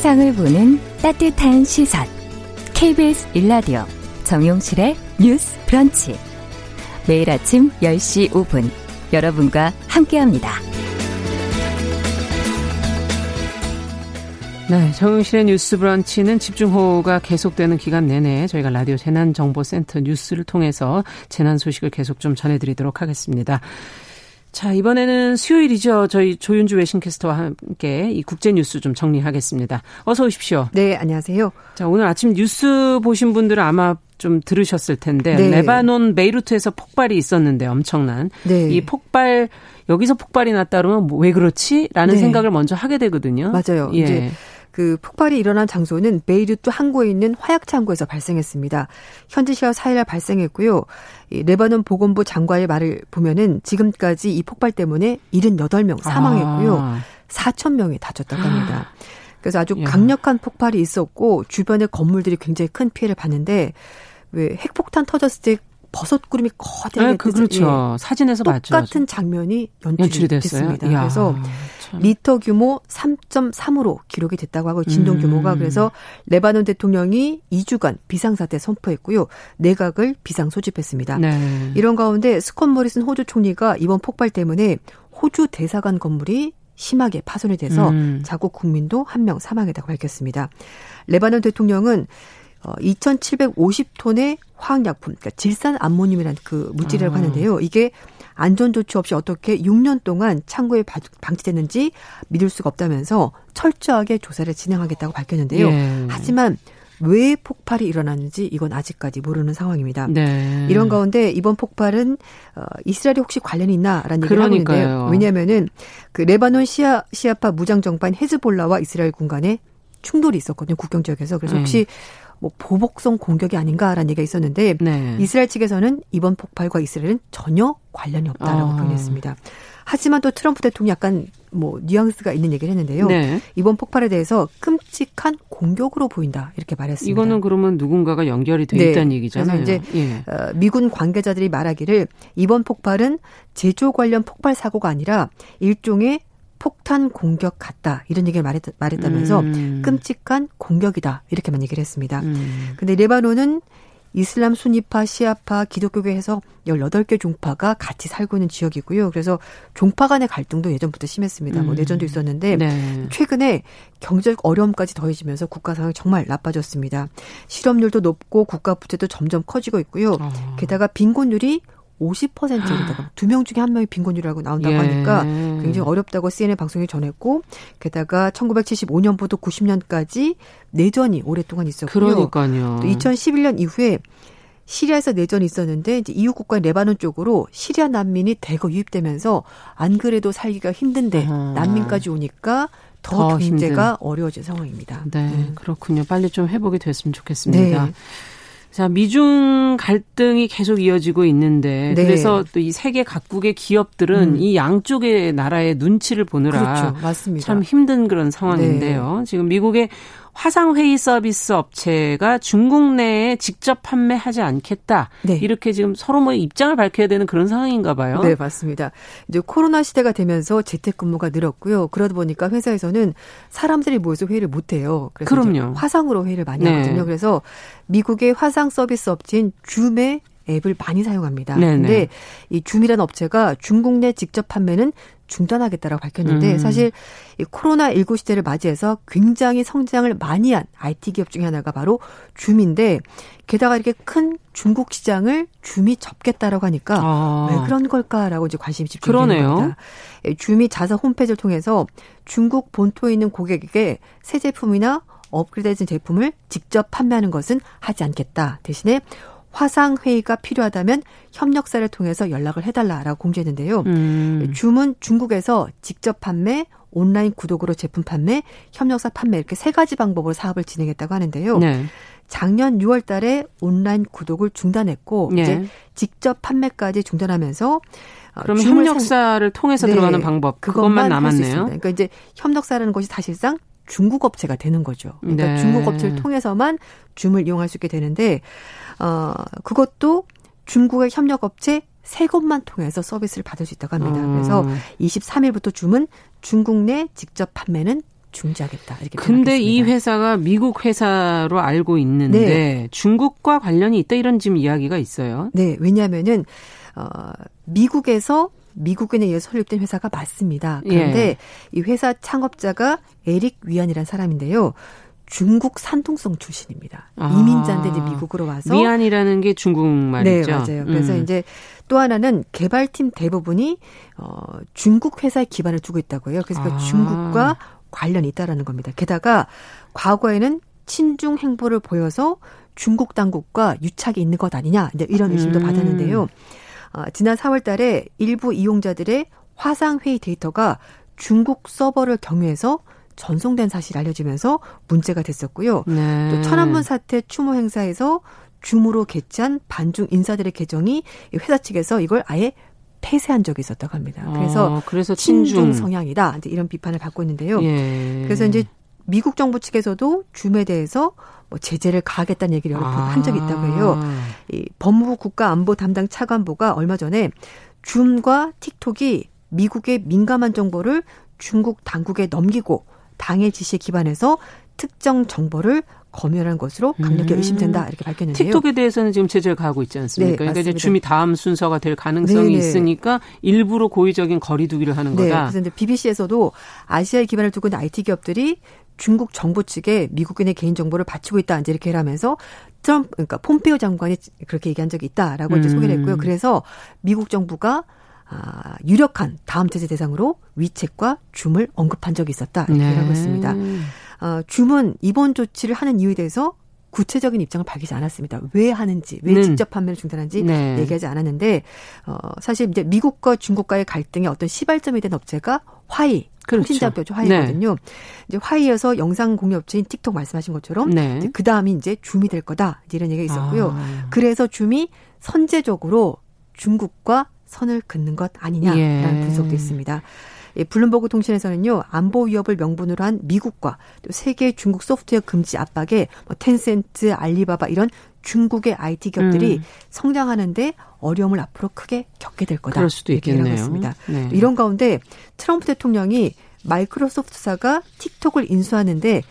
세상을 보는 따뜻한 시선. KBS 1라디오 정용실의 뉴스 브런치. 매일 아침 10시 5분 여러분과 함께합니다.
네, 정용실의 뉴스 브런치는 집중호우가 계속되는 기간 내내 저희가 라디오 재난정보센터 뉴스를 통해서 재난 소식을 계속 좀 전해드리도록 하겠습니다. 자, 이번에는 수요일이죠. 저희 조윤주 외신캐스터와 함께 이 국제 뉴스 좀 정리하겠습니다. 어서 오십시오.
네, 안녕하세요.
자, 오늘 아침 뉴스 보신 분들은 아마 좀 들으셨을 텐데 네. 레바논 베이루트에서 폭발이 있었는데 엄청난 네. 이 폭발 여기서 폭발이 났다 그러면 뭐 왜 그렇지?라는 네. 생각을 먼저 하게 되거든요.
맞아요. 예. 이제 그 폭발이 일어난 장소는 베이루트 항구에 있는 화약 창고에서 발생했습니다. 현지 시각 4일날 발생했고요. 이 레바논 보건부 장관의 말을 보면은 지금까지 이 폭발 때문에 78명 사망했고요. 아. 4천 명이 다쳤다고 합니다. 그래서 아주 강력한 폭발이 있었고 주변의 건물들이 굉장히 큰 피해를 봤는데 왜 핵폭탄 터졌을 때 버섯 구름이 거대하게 네,
그, 그렇죠. 예. 사진에서
봤죠. 똑같은 장면이 연출이, 연출이 됐습니다. 이야, 그래서 참. 리히터 규모 3.3으로 기록이 됐다고 하고 진동 음. 규모가 그래서 레바논 대통령이 2주간 비상사태 선포했고요. 내각을 비상 소집했습니다. 네. 이런 가운데 스콧 모리슨 호주 총리가 이번 폭발 때문에 호주 대사관 건물이 심하게 파손이 돼서 음. 자국 국민도 한 명 사망했다고 밝혔습니다. 레바논 대통령은 어, 2,750톤의 화학약품, 그러니까 질산 암모늄이라는 그 물질이라고 아. 하는데요. 이게 안전 조치 없이 어떻게 6년 동안 창고에 방치됐는지 믿을 수가 없다면서 철저하게 조사를 진행하겠다고 밝혔는데요. 예. 하지만 왜 폭발이 일어났는지 이건 아직까지 모르는 상황입니다. 네. 이런 가운데 이번 폭발은 어, 이스라엘이 혹시 관련이 있나라는 얘기를 하는데요. 왜냐하면은 그 레바논 시아 시아파 무장 정파인 헤즈볼라와 이스라엘 군 간에 충돌이 있었거든요. 국경 지역에서. 그래서 혹시 네. 뭐 보복성 공격이 아닌가라는 얘기가 있었는데 네. 이스라엘 측에서는 이번 폭발과 이스라엘은 전혀 관련이 없다라고 아. 표현했습니다. 하지만 또 트럼프 대통령이 약간 뭐 뉘앙스가 있는 얘기를 했는데요. 네. 이번 폭발에 대해서 끔찍한 공격으로 보인다 이렇게 말했습니다.
이거는 그러면 누군가가 연결이 돼 네. 있다는 얘기잖아요.
그래서 이제 예. 어, 미군 관계자들이 말하기를 이번 폭발은 제조 관련 폭발 사고가 아니라 일종의 폭탄 공격 같다 이런 얘기를 말했, 말했다면서 음. 끔찍한 공격이다 이렇게만 얘기를 했습니다. 음. 근데 레바논은 이슬람 순위파, 시아파, 기독교계에서 18개 종파가 같이 살고 있는 지역이고요. 그래서 종파 간의 갈등도 예전부터 심했습니다. 뭐 음. 내전도 있었는데 네. 최근에 경제적 어려움까지 더해지면서 국가 상황이 정말 나빠졌습니다. 실업률도 높고 국가 부채도 점점 커지고 있고요. 어. 게다가 빈곤율이 50%에다가 두 명 중에 한 명이 빈곤율이라고 나온다고 예. 하니까 굉장히 어렵다고 CNN 방송에 전했고 게다가 1975년부터 90년까지 내전이 오랫동안 있었고요.
그러니까요.
또 2011년 이후에 시리아에서 내전이 있었는데 이제 이웃 국가 레바논 쪽으로 시리아 난민이 대거 유입되면서 안 그래도 살기가 힘든데 아. 난민까지 오니까 더, 더 경제가 힘든. 어려워진 상황입니다.
네, 음. 그렇군요. 빨리 좀 회복이 됐으면 좋겠습니다. 네. 자, 미중 갈등이 계속 이어지고 있는데 네. 그래서 또 이 세계 각국의 기업들은 음. 이 양쪽의 나라의 눈치를 보느라 그렇죠. 참 힘든 그런 상황인데요. 네. 지금 미국의 화상회의 서비스 업체가 중국 내에 직접 판매하지 않겠다. 네. 이렇게 지금 서로 뭐 입장을 밝혀야 되는 그런 상황인가 봐요.
네, 맞습니다. 이제 코로나 시대가 되면서 재택근무가 늘었고요. 그러다 보니까 회사에서는 사람들이 모여서 회의를 못 해요. 그래서. 화상으로 회의를 많이 네. 하거든요. 그래서 미국의 화상 서비스 업체인 줌의 앱을 많이 사용합니다. 네네. 근데 이 줌이라는 업체가 중국 내 직접 판매는 중단하겠다라고 밝혔는데 음. 사실 이 코로나 19 시대를 맞이해서 굉장히 성장을 많이 한 IT 기업 중에 하나가 바로 줌인데 게다가 이렇게 큰 중국 시장을 줌이 접겠다라고 하니까 아. 왜 그런 걸까라고 이제 관심이 집중되는 겁니다. 예, 줌이 자사 홈페이지를 통해서 중국 본토에 있는 고객에게 새 제품이나 업그레이드된 제품을 직접 판매하는 것은 하지 않겠다. 대신에 화상 회의가 필요하다면 협력사를 통해서 연락을 해달라라고 공지했는데요. 음. 줌은 중국에서 직접 판매, 온라인 구독으로 제품 판매, 협력사 판매 이렇게 세 가지 방법으로 사업을 진행했다고 하는데요. 네. 작년 6월 달에 온라인 구독을 중단했고 네. 이제 직접 판매까지 중단하면서
어, 그럼 협력사를 통해서 네. 들어가는 방법 그것만 남았네요.
그러니까 이제 협력사라는 것이 사실상 중국 업체가 되는 거죠. 그러니까 네. 중국 업체를 통해서만 줌을 이용할 수 있게 되는데 어, 그것도 중국의 협력 업체 세 곳만 통해서 서비스를 받을 수 있다고 합니다. 음. 그래서 23일부터 줌은 중국 내 직접 판매는 중지하겠다. 이렇게
근데 이 회사가 미국 회사로 알고 있는데 네. 중국과 관련이 있다 이런 지금 이야기가 있어요.
네, 왜냐하면은 어 미국에서 미국인에 의해 설립된 회사가 맞습니다. 그런데 예. 이 회사 창업자가 에릭 위안이라는 사람인데요. 중국 산둥성 출신입니다. 아. 이민자인데 이제 미국으로 와서
위안이라는 게 중국 말이죠.
네, 맞아요. 그래서 음. 이제 또 하나는 개발팀 대부분이 어 중국 회사에 기반을 두고 있다고 해요. 그래서 아. 중국과 관련이 있다라는 겁니다. 게다가 과거에는 친중 행보를 보여서 중국 당국과 유착이 있는 것 아니냐 이제 이런 의심도 음. 받았는데요. 어, 지난 4월 달에 일부 이용자들의 화상 회의 데이터가 중국 서버를 경유해서 전송된 사실이 알려지면서 문제가 됐었고요. 네. 또 천안문 사태 추모 행사에서 줌으로 개최한 반중 인사들의 계정이 회사 측에서 이걸 아예 폐쇄한 적이 있었다고 합니다. 그래서, 어, 그래서 친중. 친중 성향이다. 이제 이런 비판을 받고 있는데요. 예. 그래서 이제 미국 정부 측에서도 줌에 대해서 뭐 제재를 가하겠다는 얘기를 여러 번한 아. 적이 있다고 해요. 이 법무부 국가안보 담당 차관보가 얼마 전에 줌과 틱톡이 미국의 민감한 정보를 중국 당국에 넘기고 당의 지시에 기반해서 특정 정보를 검열한 것으로 강력히 음. 의심된다 이렇게 밝혔는데요.
틱톡에 대해서는 지금 제재를 가하고 있지 않습니까? 네, 그러니까 이제 줌이 다음 순서가 될 가능성이 네네. 있으니까 일부러 고의적인 거리두기를 하는
네,
거다.
그래서 이제 BBC에서도 아시아에 기반을 두고 있는 IT 기업들이 중국 정부 측에 미국인의 개인 정보를 바치고 있다 이제 이렇게 하면서 트럼프 그러니까 폼페이오 장관이 그렇게 얘기한 적이 있다라고 음. 이제 소개를 했고요. 그래서 미국 정부가 아, 유력한 다음 제재 대상으로 위챗과 줌을 언급한 적이 있었다 이렇게 네. 하고 있습니다. 어, 줌은 이번 조치를 하는 이유에 대해서 구체적인 입장을 밝히지 않았습니다. 왜 하는지, 왜 음. 직접 판매를 중단한지 네. 얘기하지 않았는데 어 사실 이제 미국과 중국과의 갈등의 어떤 시발점이 된 업체가 화웨이 그렇죠. 통신장비죠 화웨이거든요. 네. 이제 화웨이에서 영상 공유 업체인 틱톡 말씀하신 것처럼 네. 그 다음이 이제 줌이 될 거다 이런 얘기가 있었고요. 아. 그래서 줌이 선제적으로 중국과 선을 긋는 것 아니냐라는 예. 분석도 있습니다. 예, 블룸버그 통신에서는요 안보 위협을 명분으로 한 미국과 또 세계 중국 소프트웨어 금지 압박에 뭐 텐센트, 알리바바 이런 중국의 IT 기업들이 음. 성장하는데 어려움을 앞으로 크게 겪게 될 거다.
그럴 수도 있겠네요.
네. 이런 가운데 트럼프 대통령이 마이크로소프트사가 틱톡을 인수하는데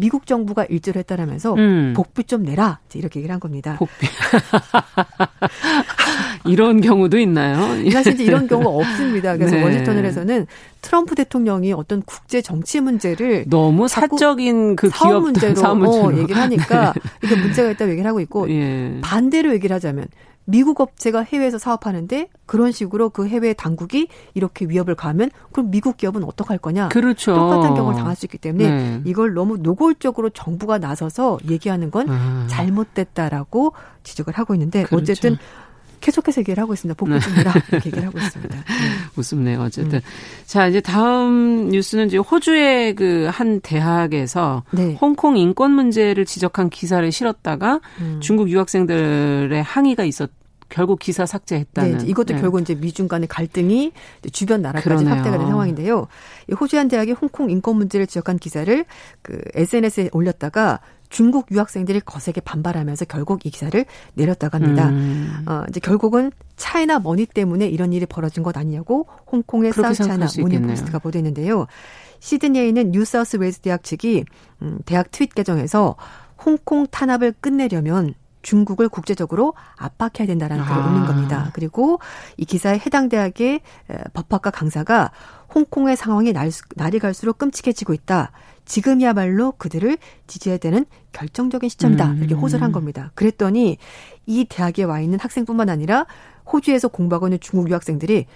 미국 정부가 일조를 했다라면서 음. 복비 좀 내라 이렇게 얘기를 한 겁니다.
복비 이런 경우도 있나요?
사실 이제 이런 경우가 없습니다. 그래서 네. 워싱턴을에서는 트럼프 대통령이 어떤 국제 정치 문제를
너무 사적인 그
사업 문제로, 사업 문제로. 어, 얘기를 하니까 이게 문제가 있다고 얘기를 하고 있고 예. 반대로 얘기를 하자면 미국 업체가 해외에서 사업하는데 그런 식으로 그 해외 당국이 이렇게 위협을 가하면 그럼 미국 기업은 어떡할 거냐?
그렇죠.
똑같은 경우를 당할 수 있기 때문에 네. 이걸 너무 노골적으로 정부가 나서서 얘기하는 건 아. 잘못됐다라고 지적을 하고 있는데 그렇죠. 어쨌든 계속해서 얘기를 하고 있습니다. 복구 중이라 네. 이렇게 얘기를 하고 있습니다. 네.
웃습네요. 어쨌든 음. 자 이제 다음 뉴스는 이제 호주의 그 한 대학에서 네. 홍콩 인권 문제를 지적한 기사를 실었다가 음. 중국 유학생들의 항의가 있었. 결국 기사 삭제했다는.
네, 이것도 네. 결국 이제 미중 간의 갈등이 주변 나라까지 그러네요. 확대가 된 상황인데요. 호주 한 대학이 홍콩 인권 문제를 지적한 기사를 그 SNS에 올렸다가 중국 유학생들이 거세게 반발하면서 결국 이 기사를 내렸다고 합니다. 음. 어, 이제 결국은 China money 때문에 이런 일이 벌어진 것 아니냐고 홍콩의 사우스차이나 모닝포스트가 보도했는데요. 시드니에 있는 뉴사우스 웨일스 대학 측이 음, 대학 트윗 계정에서 홍콩 탄압을 끝내려면 중국을 국제적으로 압박해야 된다라는 글을 아. 올린 겁니다. 그리고 이 기사에 해당 대학의 법학과 강사가 홍콩의 상황이 날, 날이 갈수록 끔찍해지고 있다. 지금이야말로 그들을 지지해야 되는 결정적인 시점이다. 음. 이렇게 호소를 한 겁니다. 그랬더니 이 대학에 와 있는 학생뿐만 아니라 호주에서 공부하고 있는 중국 유학생들이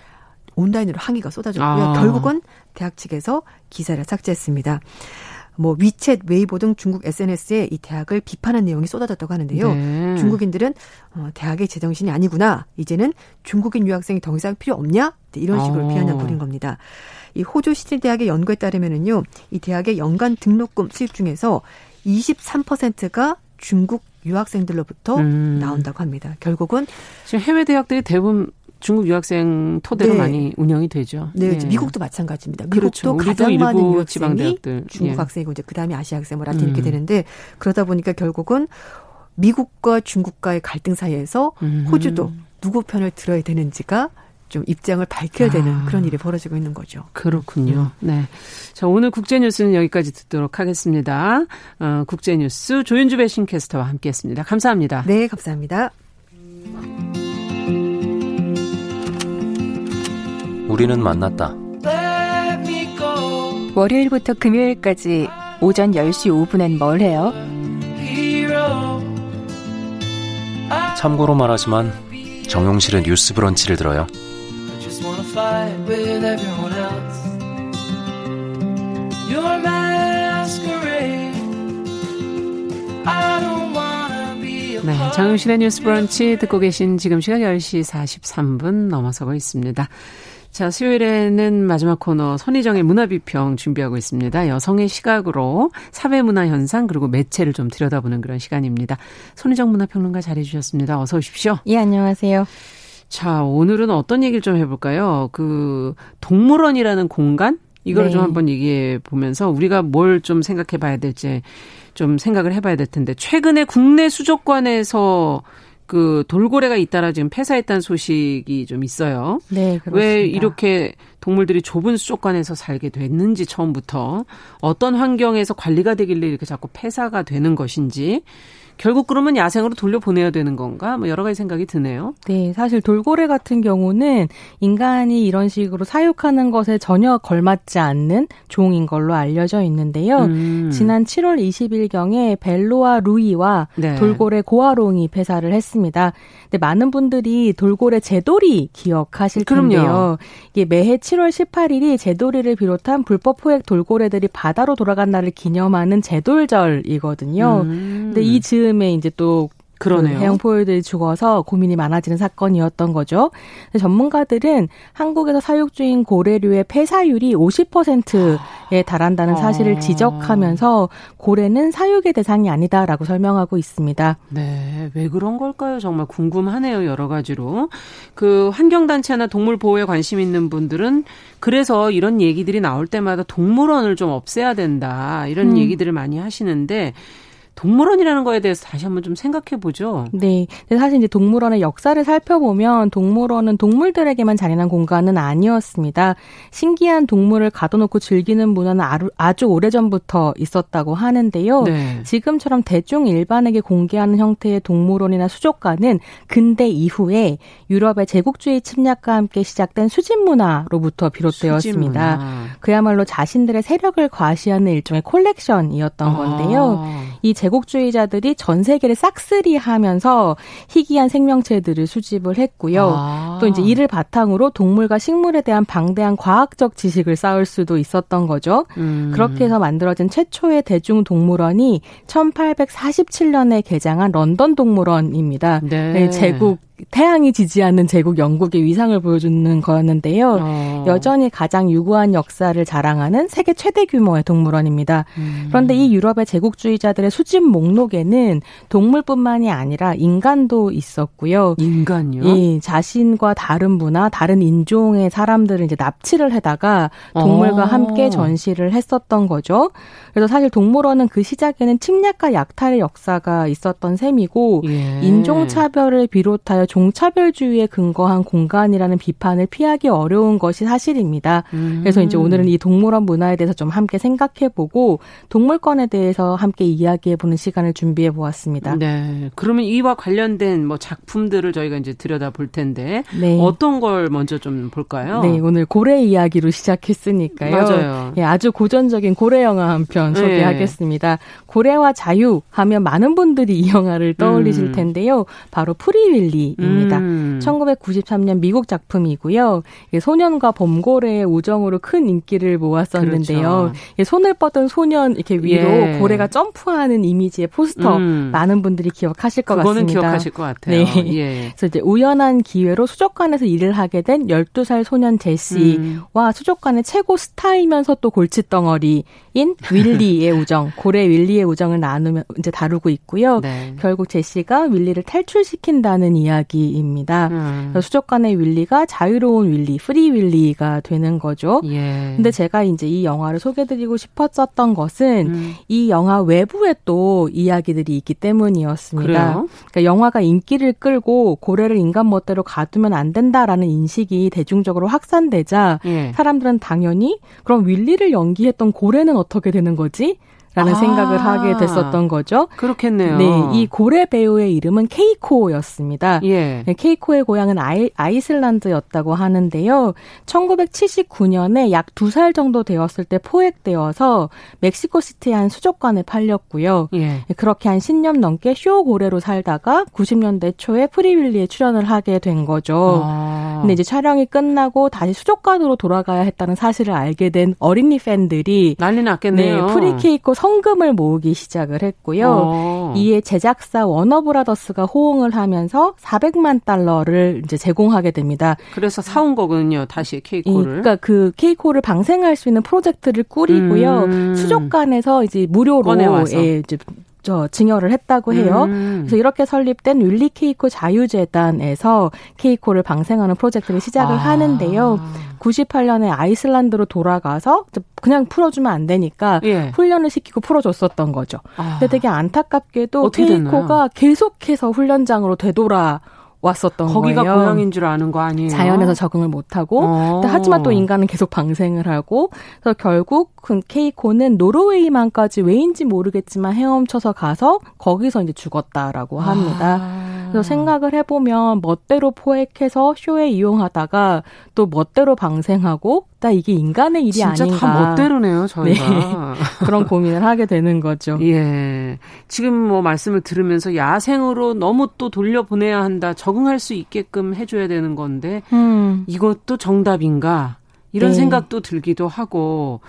온라인으로 항의가 쏟아졌고요. 아. 결국은 대학 측에서 기사를 삭제했습니다. 뭐 위챗, 웨이보 등 중국 SNS에 이 대학을 비판한 내용이 쏟아졌다고 하는데요. 네. 중국인들은 어, 대학의 제정신이 아니구나. 이제는 중국인 유학생이 더 이상 필요 없냐? 네, 이런 식으로 어. 비난을 벌인 겁니다. 이 호주 시드 대학의 연구에 따르면은요, 이 대학의 연간 등록금 수입 중에서 23%가 중국 유학생들로부터 음. 나온다고 합니다. 결국은
지금 해외 대학들이 대부분 중국 유학생 토대로 네. 많이 운영이 되죠.
네, 네. 미국도 마찬가지입니다. 미국도 그렇죠. 가장 많은 유학생이 중국 예. 학생이고 이제 그다음에 아시아 학생 뭐 라틴 음. 이렇게 되는데 그러다 보니까 결국은 미국과 중국과의 갈등 사이에서 음. 호주도 누구 편을 들어야 되는지가 좀 입장을 밝혀야 되는 아. 그런 일이 벌어지고 있는 거죠.
그렇군요. 음. 네. 자, 오늘 국제뉴스는 여기까지 듣도록 하겠습니다. 어, 국제뉴스 조윤주 배신캐스터와 함께 했습니다. 감사합니다.
네, 감사합니다.
우리는 만났다.
월요일부터 금요일까지 오전 10시 5분엔 뭘 해요?
참고로 말하지만 정용실은 뉴스 브런치를 들어요.
네, 정용실의 뉴스 브런치 듣고 계신 지금 시각 10시 43분 넘어서고 있습니다. 자, 수요일에는 마지막 코너 손희정의 문화비평 준비하고 있습니다. 여성의 시각으로 사회문화 현상 그리고 매체를 좀 들여다보는 그런 시간입니다. 손희정 문화평론가 잘해주셨습니다. 어서 오십시오.
예, 안녕하세요.
자, 오늘은 어떤 얘기를 좀 해볼까요? 그 동물원이라는 공간 이걸 네. 좀 한번 얘기해 보면서 우리가 뭘 좀 생각해 봐야 될지 좀 생각을 해봐야 될 텐데 최근에 국내 수족관에서 그 돌고래가 잇따라 지금 폐사했다는 소식이 좀 있어요.
네, 그렇습니다.
왜 이렇게 동물들이 좁은 수족관에서 살게 됐는지 처음부터 어떤 환경에서 관리가 되길래 이렇게 자꾸 폐사가 되는 것인지 결국 그러면 야생으로 돌려보내야 되는 건가? 뭐 여러 가지 생각이 드네요.
네, 사실 돌고래 같은 경우는 인간이 이런 식으로 사육하는 것에 전혀 걸맞지 않는 종인 걸로 알려져 있는데요. 음. 지난 7월 20일경에 벨로와 루이와 네. 돌고래 고아롱이 폐사를 했습니다. 근데 많은 분들이 돌고래 제돌이 기억하실 텐데요. 그럼요. 이게 매해 7월 18일이 제돌이를 비롯한 불법 포획 돌고래들이 바다로 돌아간 날을 기념하는 제돌절이거든요. 음. 근데 이 즈, 즈음에 이제 또 그러네요. 해양 포유들이 죽어서 고민이 많아지는 사건이었던 거죠. 전문가들은 한국에서 사육 중인 고래류의 폐사율이 50%에 달한다는 사실을 아. 지적하면서 고래는 사육의 대상이 아니다라고 설명하고 있습니다.
네, 왜 그런 걸까요? 정말 궁금하네요. 여러 가지로. 그 환경단체나 동물 보호에 관심 있는 분들은 그래서 이런 얘기들이 나올 때마다 동물원을 좀 없애야 된다. 이런 음. 얘기들을 많이 하시는데 동물원이라는 거에 대해서 다시 한번 좀 생각해 보죠.
네. 사실 이제 동물원의 역사를 살펴보면 동물원은 동물들에게만 잔인한 공간은 아니었습니다. 신기한 동물을 가둬놓고 즐기는 문화는 아주 오래전부터 있었다고 하는데요. 네. 지금처럼 대중 일반에게 공개하는 형태의 동물원이나 수족관은 근대 이후에 유럽의 제국주의 침략과 함께 시작된 수집 문화로부터 비롯되었습니다. 수집문화. 그야말로 자신들의 세력을 과시하는 일종의 콜렉션이었던 아. 건데요. 이 제국주의자들이 전 세계를 싹쓸이하면서 희귀한 생명체들을 수집을 했고요. 아. 또 이제 이를 바탕으로 동물과 식물에 대한 방대한 과학적 지식을 쌓을 수도 있었던 거죠. 음. 그렇게 해서 만들어진 최초의 대중 동물원이 1847년에 개장한 런던 동물원입니다. 네. 네 제국 태양이 지지하는 제국 영국의 위상을 보여주는 거였는데요. 어. 여전히 가장 유구한 역사를 자랑하는 세계 최대 규모의 동물원입니다. 음. 그런데 이 유럽의 제국주의자들의 수집 목록에는 동물뿐만이 아니라 인간도 있었고요.
인간요?
이 자신과 다른 문화, 다른 인종의 사람들을 이제 납치를 해다가 동물과 어. 함께 전시를 했었던 거죠. 그래서 사실 동물원은 그 시작에는 침략과 약탈의 역사가 있었던 셈이고 예. 인종 차별을 비롯하여 종차별주의에 근거한 공간이라는 비판을 피하기 어려운 것이 사실입니다. 음. 그래서 이제 오늘은 이 동물원 문화에 대해서 좀 함께 생각해보고 동물권에 대해서 함께 이야기해보는 시간을 준비해 보았습니다.
네. 그러면 이와 관련된 뭐 작품들을 저희가 이제 들여다 볼 텐데 네. 어떤 걸 먼저 좀 볼까요?
네, 오늘 고래 이야기로 시작했으니까요.
맞아요.
예, 아주 고전적인 고래 영화 한편 편 네. 소개하겠습니다. 고래와 자유 하면 많은 분들이 이 영화를 떠올리실 음. 텐데요. 바로 프리윌리 입니다. 음. 1993년 미국 작품이고요. 소년과 범고래의 우정으로 큰 인기를 모았었는데요. 그렇죠. 손을 뻗은 소년 이렇게 위로 예. 고래가 점프하는 이미지의 포스터 음. 많은 분들이 기억하실 것
그거는
같습니다.
기억하실 것 같아요. 네. 예.
그래서 이제 우연한 기회로 수족관에서 일을 하게 된 12살 소년 제시와 음. 수족관의 최고 스타이면서 또 골칫덩어리인 윌리의 우정, 고래 윌리의 우정을 나누면 이제 다루고 있고요. 네. 결국 제시가 윌리를 탈출시킨다는 이야기 입니다. 음. 수족관의 윌리가 자유로운 윌리, 프리 윌리가 되는 거죠. 예. 근데 제가 이제 이 영화를 소개드리고 싶었었던 것은 음. 이 영화 외부에 또 이야기들이 있기 때문이었습니다. 그래요? 그러니까 영화가 인기를 끌고 고래를 인간 멋대로 가두면 안 된다라는 인식이 대중적으로 확산되자 예. 사람들은 당연히 그럼 윌리를 연기했던 고래는 어떻게 되는 거지? 라는 아, 생각을 하게 됐었던 거죠.
그렇겠네요.
네, 이 고래 배우의 이름은 케이코였습니다. 예. 네, 케이코의 고향은 아이, 아이슬란드였다고 하는데요. 1979년에 약 두 살 정도 되었을 때 포획되어서 멕시코시티의 한 수족관에 팔렸고요. 예. 네, 그렇게 한 10년 넘게 쇼 고래로 살다가 90년대 초에 프리윌리에 출연을 하게 된 거죠. 아. 근데 이제 촬영이 끝나고 다시 수족관으로 돌아가야 했다는 사실을 알게 된 어린이 팬들이
난리 났겠네요.
네, Free 케이코 성금을 모으기 시작을 했고요. 어. 이에 제작사 워너브라더스가 호응을 하면서 400만 달러를 이제 제공하게 됩니다.
그래서 사온 거군요. 다시 케이코를.
그러니까 그 케이코를 방생할 수 있는 프로젝트를 꾸리고요. 음. 수족관에서 이제 무료로 예, 이제 저 증여를 했다고 해요. 음. 그래서 이렇게 설립된 윌리 케이코 자유재단에서 케이코를 방생하는 프로젝트를 시작을 아. 하는데요. 98년에 아이슬란드로 돌아가서 그냥 풀어주면 안 되니까 예. 훈련을 시키고 풀어줬었던 거죠. 아. 근데 되게 안타깝게도 케이코가? 계속해서 훈련장으로 되돌아 왔었던
거기가
거예요.
고향인 줄 아는 거 아니에요?
자연에서 적응을 못하고 어. 하지만 또 인간은 계속 방생을 하고 그래서 결국 그 케이코는 노르웨이만까지 왜인지 모르겠지만 헤엄쳐서 가서 거기서 이제 죽었다라고 합니다. 아. 그래서 생각을 해보면 멋대로 포획해서 쇼에 이용하다가 또 멋대로 방생하고 나 이게 인간의 일이
진짜
아닌가.
다 멋대로네요, 저희가. 네.
그런 고민을 하게 되는 거죠.
예. 지금 뭐 말씀을 들으면서 야생으로 너무 또 돌려보내야 한다. 적응할 수 있게끔 해줘야 되는 건데, 음. 이것도 정답인가? 이런 네. 생각도 들기도 하고,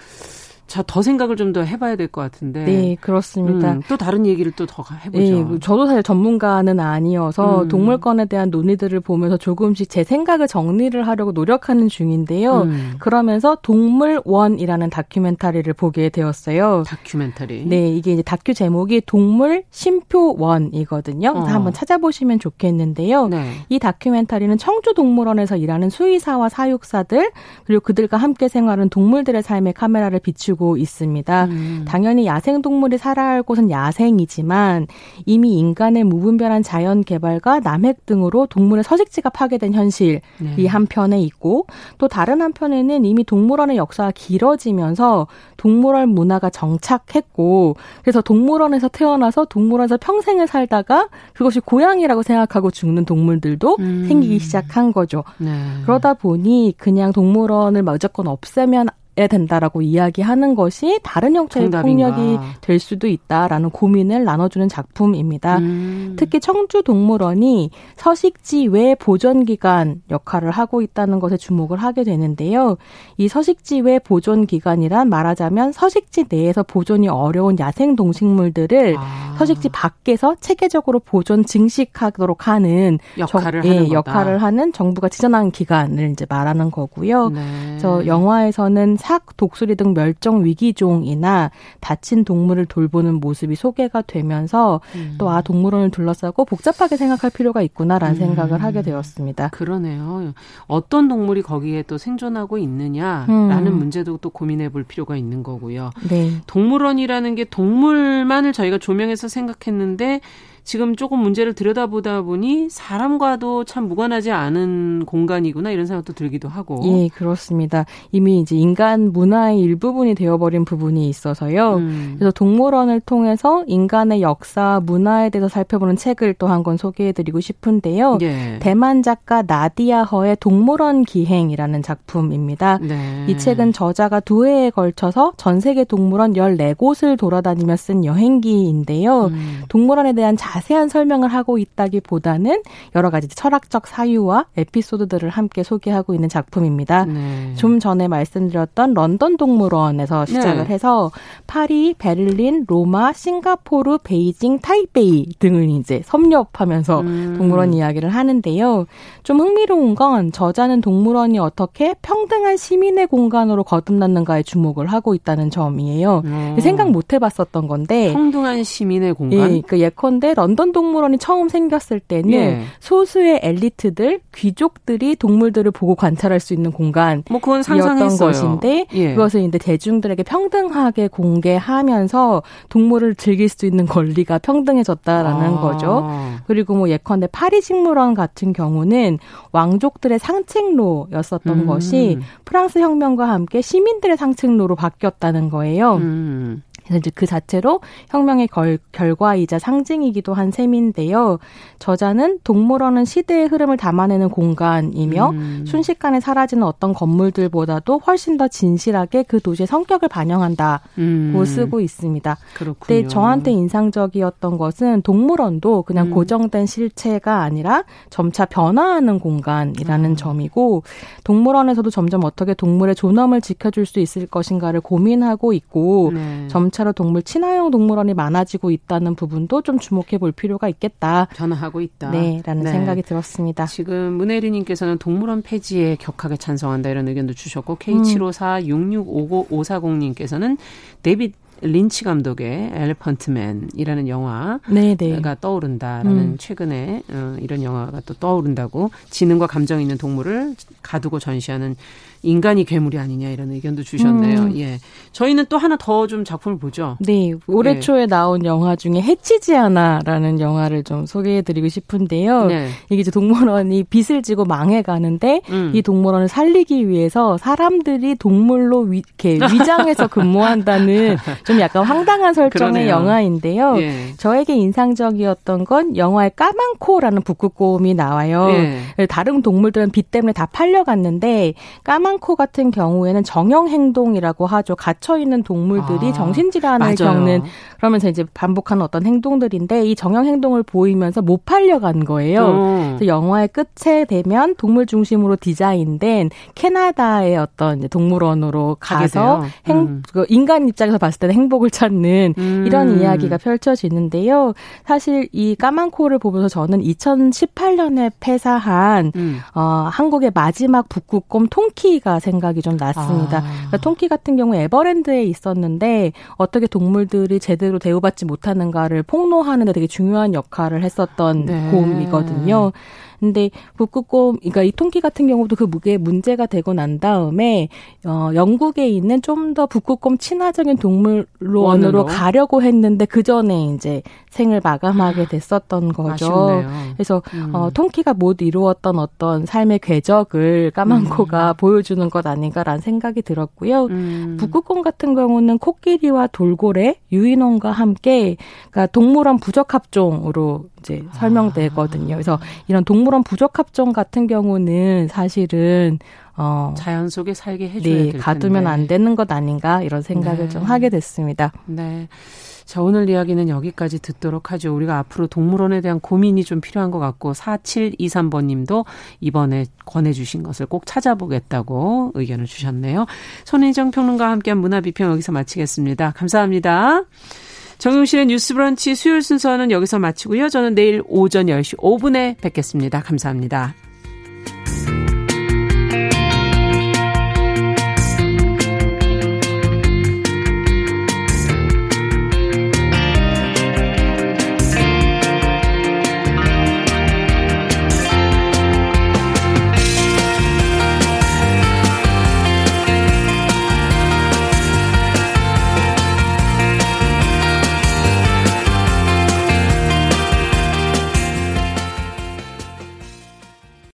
자, 더 생각을 좀 더 해봐야 될 것 같은데.
네, 그렇습니다. 음,
또 다른 얘기를 또 더 해보죠. 네,
뭐 저도 사실 전문가는 아니어서 음. 동물권에 대한 논의들을 보면서 조금씩 제 생각을 정리를 하려고 노력하는 중인데요. 음. 그러면서 동물원이라는 다큐멘터리를 보게 되었어요.
다큐멘터리.
네, 이게 이제 다큐 제목이 동물 심표원이거든요. 어. 한번 찾아보시면 좋겠는데요. 네. 이 다큐멘터리는 청주동물원에서 일하는 수의사와 사육사들 그리고 그들과 함께 생활하는 동물들의 삶에 카메라를 비추고 있습니다. 음. 당연히 야생 동물이 살아야 할 곳은 야생이지만 이미 인간의 무분별한 자연 개발과 남획 등으로 동물의 서식지가 파괴된 현실이 네. 한편에 있고 또 다른 한편에는 이미 동물원의 역사가 길어지면서 동물원 문화가 정착했고 그래서 동물원에서 태어나서 동물원에서 평생을 살다가 그것이 고향이라고 생각하고 죽는 동물들도 음. 생기기 시작한 거죠. 네. 그러다 보니 그냥 동물원을 무조건 없애면 된다라고 이야기하는 것이 다른 형태의 정답인가. 폭력이 될 수도 있다라는 고민을 나눠주는 작품입니다. 음. 특히 청주 동물원이 서식지 외 보존기관 역할을 하고 있다는 것에 주목을 하게 되는데요. 이 서식지 외 보존기관이란 말하자면 서식지 내에서 보존이 어려운 야생 동식물들을 아. 서식지 밖에서 체계적으로 보존 증식하도록 하는
역할을 정, 하는
예, 역할을 하는 정부가 지정한 기관을 이제 말하는 거고요. 네. 그래서 영화에서는 삭, 독수리 등 멸종 위기종이나 다친 동물을 돌보는 모습이 소개가 되면서 음. 또아 동물원을 둘러싸고 복잡하게 생각할 필요가 있구나라는 음. 생각을 하게 되었습니다.
그러네요. 어떤 동물이 거기에 또 생존하고 있느냐라는 음. 문제도 또 고민해 볼 필요가 있는 거고요. 네. 동물원이라는 게 동물만을 저희가 조명해서 생각했는데 지금 조금 문제를 들여다보다 보니 사람과도 참 무관하지 않은 공간이구나 이런 생각도 들기도 하고.
예, 그렇습니다. 이미 이제 인간 문화의 일부분이 되어버린 부분이 있어서요. 음. 그래서 동물원을 통해서 인간의 역사, 문화에 대해서 살펴보는 책을 또 한 권 소개해드리고 싶은데요. 예. 대만 작가 나디아 허의 동물원 기행이라는 작품입니다. 네. 이 책은 저자가 두 해에 걸쳐서 전 세계 동물원 14곳을 돌아다니며 쓴 여행기인데요. 음. 동물원에 대한 자 자세한 설명을 하고 있다기보다는 여러 가지 철학적 사유와 에피소드들을 함께 소개하고 있는 작품입니다. 네. 좀 전에 말씀드렸던 런던 동물원에서 시작을 네. 해서 파리, 베를린, 로마, 싱가포르, 베이징, 타이베이 등을 이제 섭렵하면서 음. 동물원 이야기를 하는데요. 좀 흥미로운 건 저자는 동물원이 어떻게 평등한 시민의 공간으로 거듭났는가에 주목을 하고 있다는 점이에요. 음. 생각 못 해봤었던 건데
평등한 시민의 공간.
예, 그 예컨대 런던 동물원이 처음 생겼을 때는 예. 소수의 엘리트들, 귀족들이 동물들을 보고 관찰할 수 있는 공간이었던 뭐 것인데 예. 그것을 이제 대중들에게 평등하게 공개하면서 동물을 즐길 수 있는 권리가 평등해졌다라는 아. 거죠. 그리고 뭐 예컨대 파리 식물원 같은 경우는 왕족들의 상책로였었던 음. 것이 프랑스 혁명과 함께 시민들의 상책로로 바뀌었다는 거예요. 음. 그래서 이제 그 자체로 혁명의 결, 결과이자 상징이기도 한 셈인데요. 저자는 동물원은 시대의 흐름을 담아내는 공간이며 음. 순식간에 사라지는 어떤 건물들보다도 훨씬 더 진실하게 그 도시의 성격을 반영한다고 음. 쓰고 있습니다. 그렇군요. 근데 저한테 인상적이었던 것은 동물원도 그냥 음. 고정된 실체가 아니라 점차 변화하는 공간이라는 아. 점이고 동물원에서도 점점 어떻게 동물의 존엄을 지켜줄 수 있을 것인가를 고민하고 있고 네. 점차 점차로 동물 친화형 동물원이 많아지고 있다는 부분도 좀 주목해 볼 필요가 있겠다.
변화하고 있다.
네, 라는 네. 생각이 들었습니다.
지금 문혜리 님께서는 동물원 폐지에 격하게 찬성한다 이런 의견도 주셨고 K7546655540님께서는 데빗 린치 감독의 엘리펀트맨이라는 영화가 네네. 떠오른다라는 음. 최근에 어, 이런 영화가 또 떠오른다고 지능과 감정 있는 동물을 가두고 전시하는 인간이 괴물이 아니냐 이런 의견도 주셨네요. 음. 예. 저희는 또 하나 더 좀 작품을 보죠.
네. 올해 네. 초에 나온 영화 중에 해치지 않아라는 영화를 좀 소개해 드리고 싶은데요. 네. 이게 이제 동물원이 빚을 지고 망해 가는데 음. 이 동물원을 살리기 위해서 사람들이 동물로 위, 이렇게 위장해서 근무한다는 좀 좀 약간 황당한 설정의 영화인데요. 예. 저에게 인상적이었던 건 영화의 까만 코라는 북극곰이 나와요. 예. 다른 동물들은 빛 때문에 다 팔려갔는데 까만 코 같은 경우에는 정형 행동이라고 하죠. 갇혀 있는 동물들이 아, 정신질환을 맞아요. 겪는 그러면서 이제 반복하는 어떤 행동들인데 이 정형 행동을 보이면서 못 팔려간 거예요. 음. 그래서 영화의 끝에 되면 동물 중심으로 디자인된 캐나다의 어떤 동물원으로 가서 행, 음. 그 인간 입장에서 봤을 때는 행복을 찾는 음. 이런 이야기가 펼쳐지는데요. 사실 이 까만 코를 보면서 저는 2018년에 폐사한 음. 어, 한국의 마지막 북극곰 통키 가 생각이 좀 났습니다. 아. 그러니까 통키 같은 경우 에버랜드에 있었는데 어떻게 동물들이 제대로 대우받지 못하는가를 폭로하는 데 되게 중요한 역할을 했었던 네. 곰이거든요. 근데 북극곰, 그러니까 이 통키 같은 경우도 그 무게 문제가 되고 난 다음에 어 영국에 있는 좀 더 북극곰 친화적인 동물원으로 가려고 했는데 그 전에 이제 생을 마감하게 됐었던 거죠. 아쉽네요. 그래서 음. 어 통키가 못 이루었던 어떤 삶의 궤적을 까만코가 음. 보여주는 것 아닌가라는 생각이 들었고요. 음. 북극곰 같은 경우는 코끼리와 돌고래, 유인원과 함께 그러니까 동물원 부적합종으로 이제 설명되거든요. 그래서 이런 동물원 부적합종 같은 경우는 사실은
어 자연 속에 살게 해줘야
네, 가두면 안 되는 것 아닌가 이런 생각을 네. 좀 하게 됐습니다.
네. 자, 오늘 이야기는 여기까지 듣도록 하죠. 우리가 앞으로 동물원에 대한 고민이 좀 필요한 것 같고 4723번 님도 이번에 권해주신 것을 꼭 찾아보겠다고 의견을 주셨네요. 손인정 평론가와 함께한 문화비평 여기서 마치겠습니다. 감사합니다. 정용실의 뉴스 브런치 수요일 순서는 여기서 마치고요. 저는 내일 오전 10시 5분에 뵙겠습니다. 감사합니다.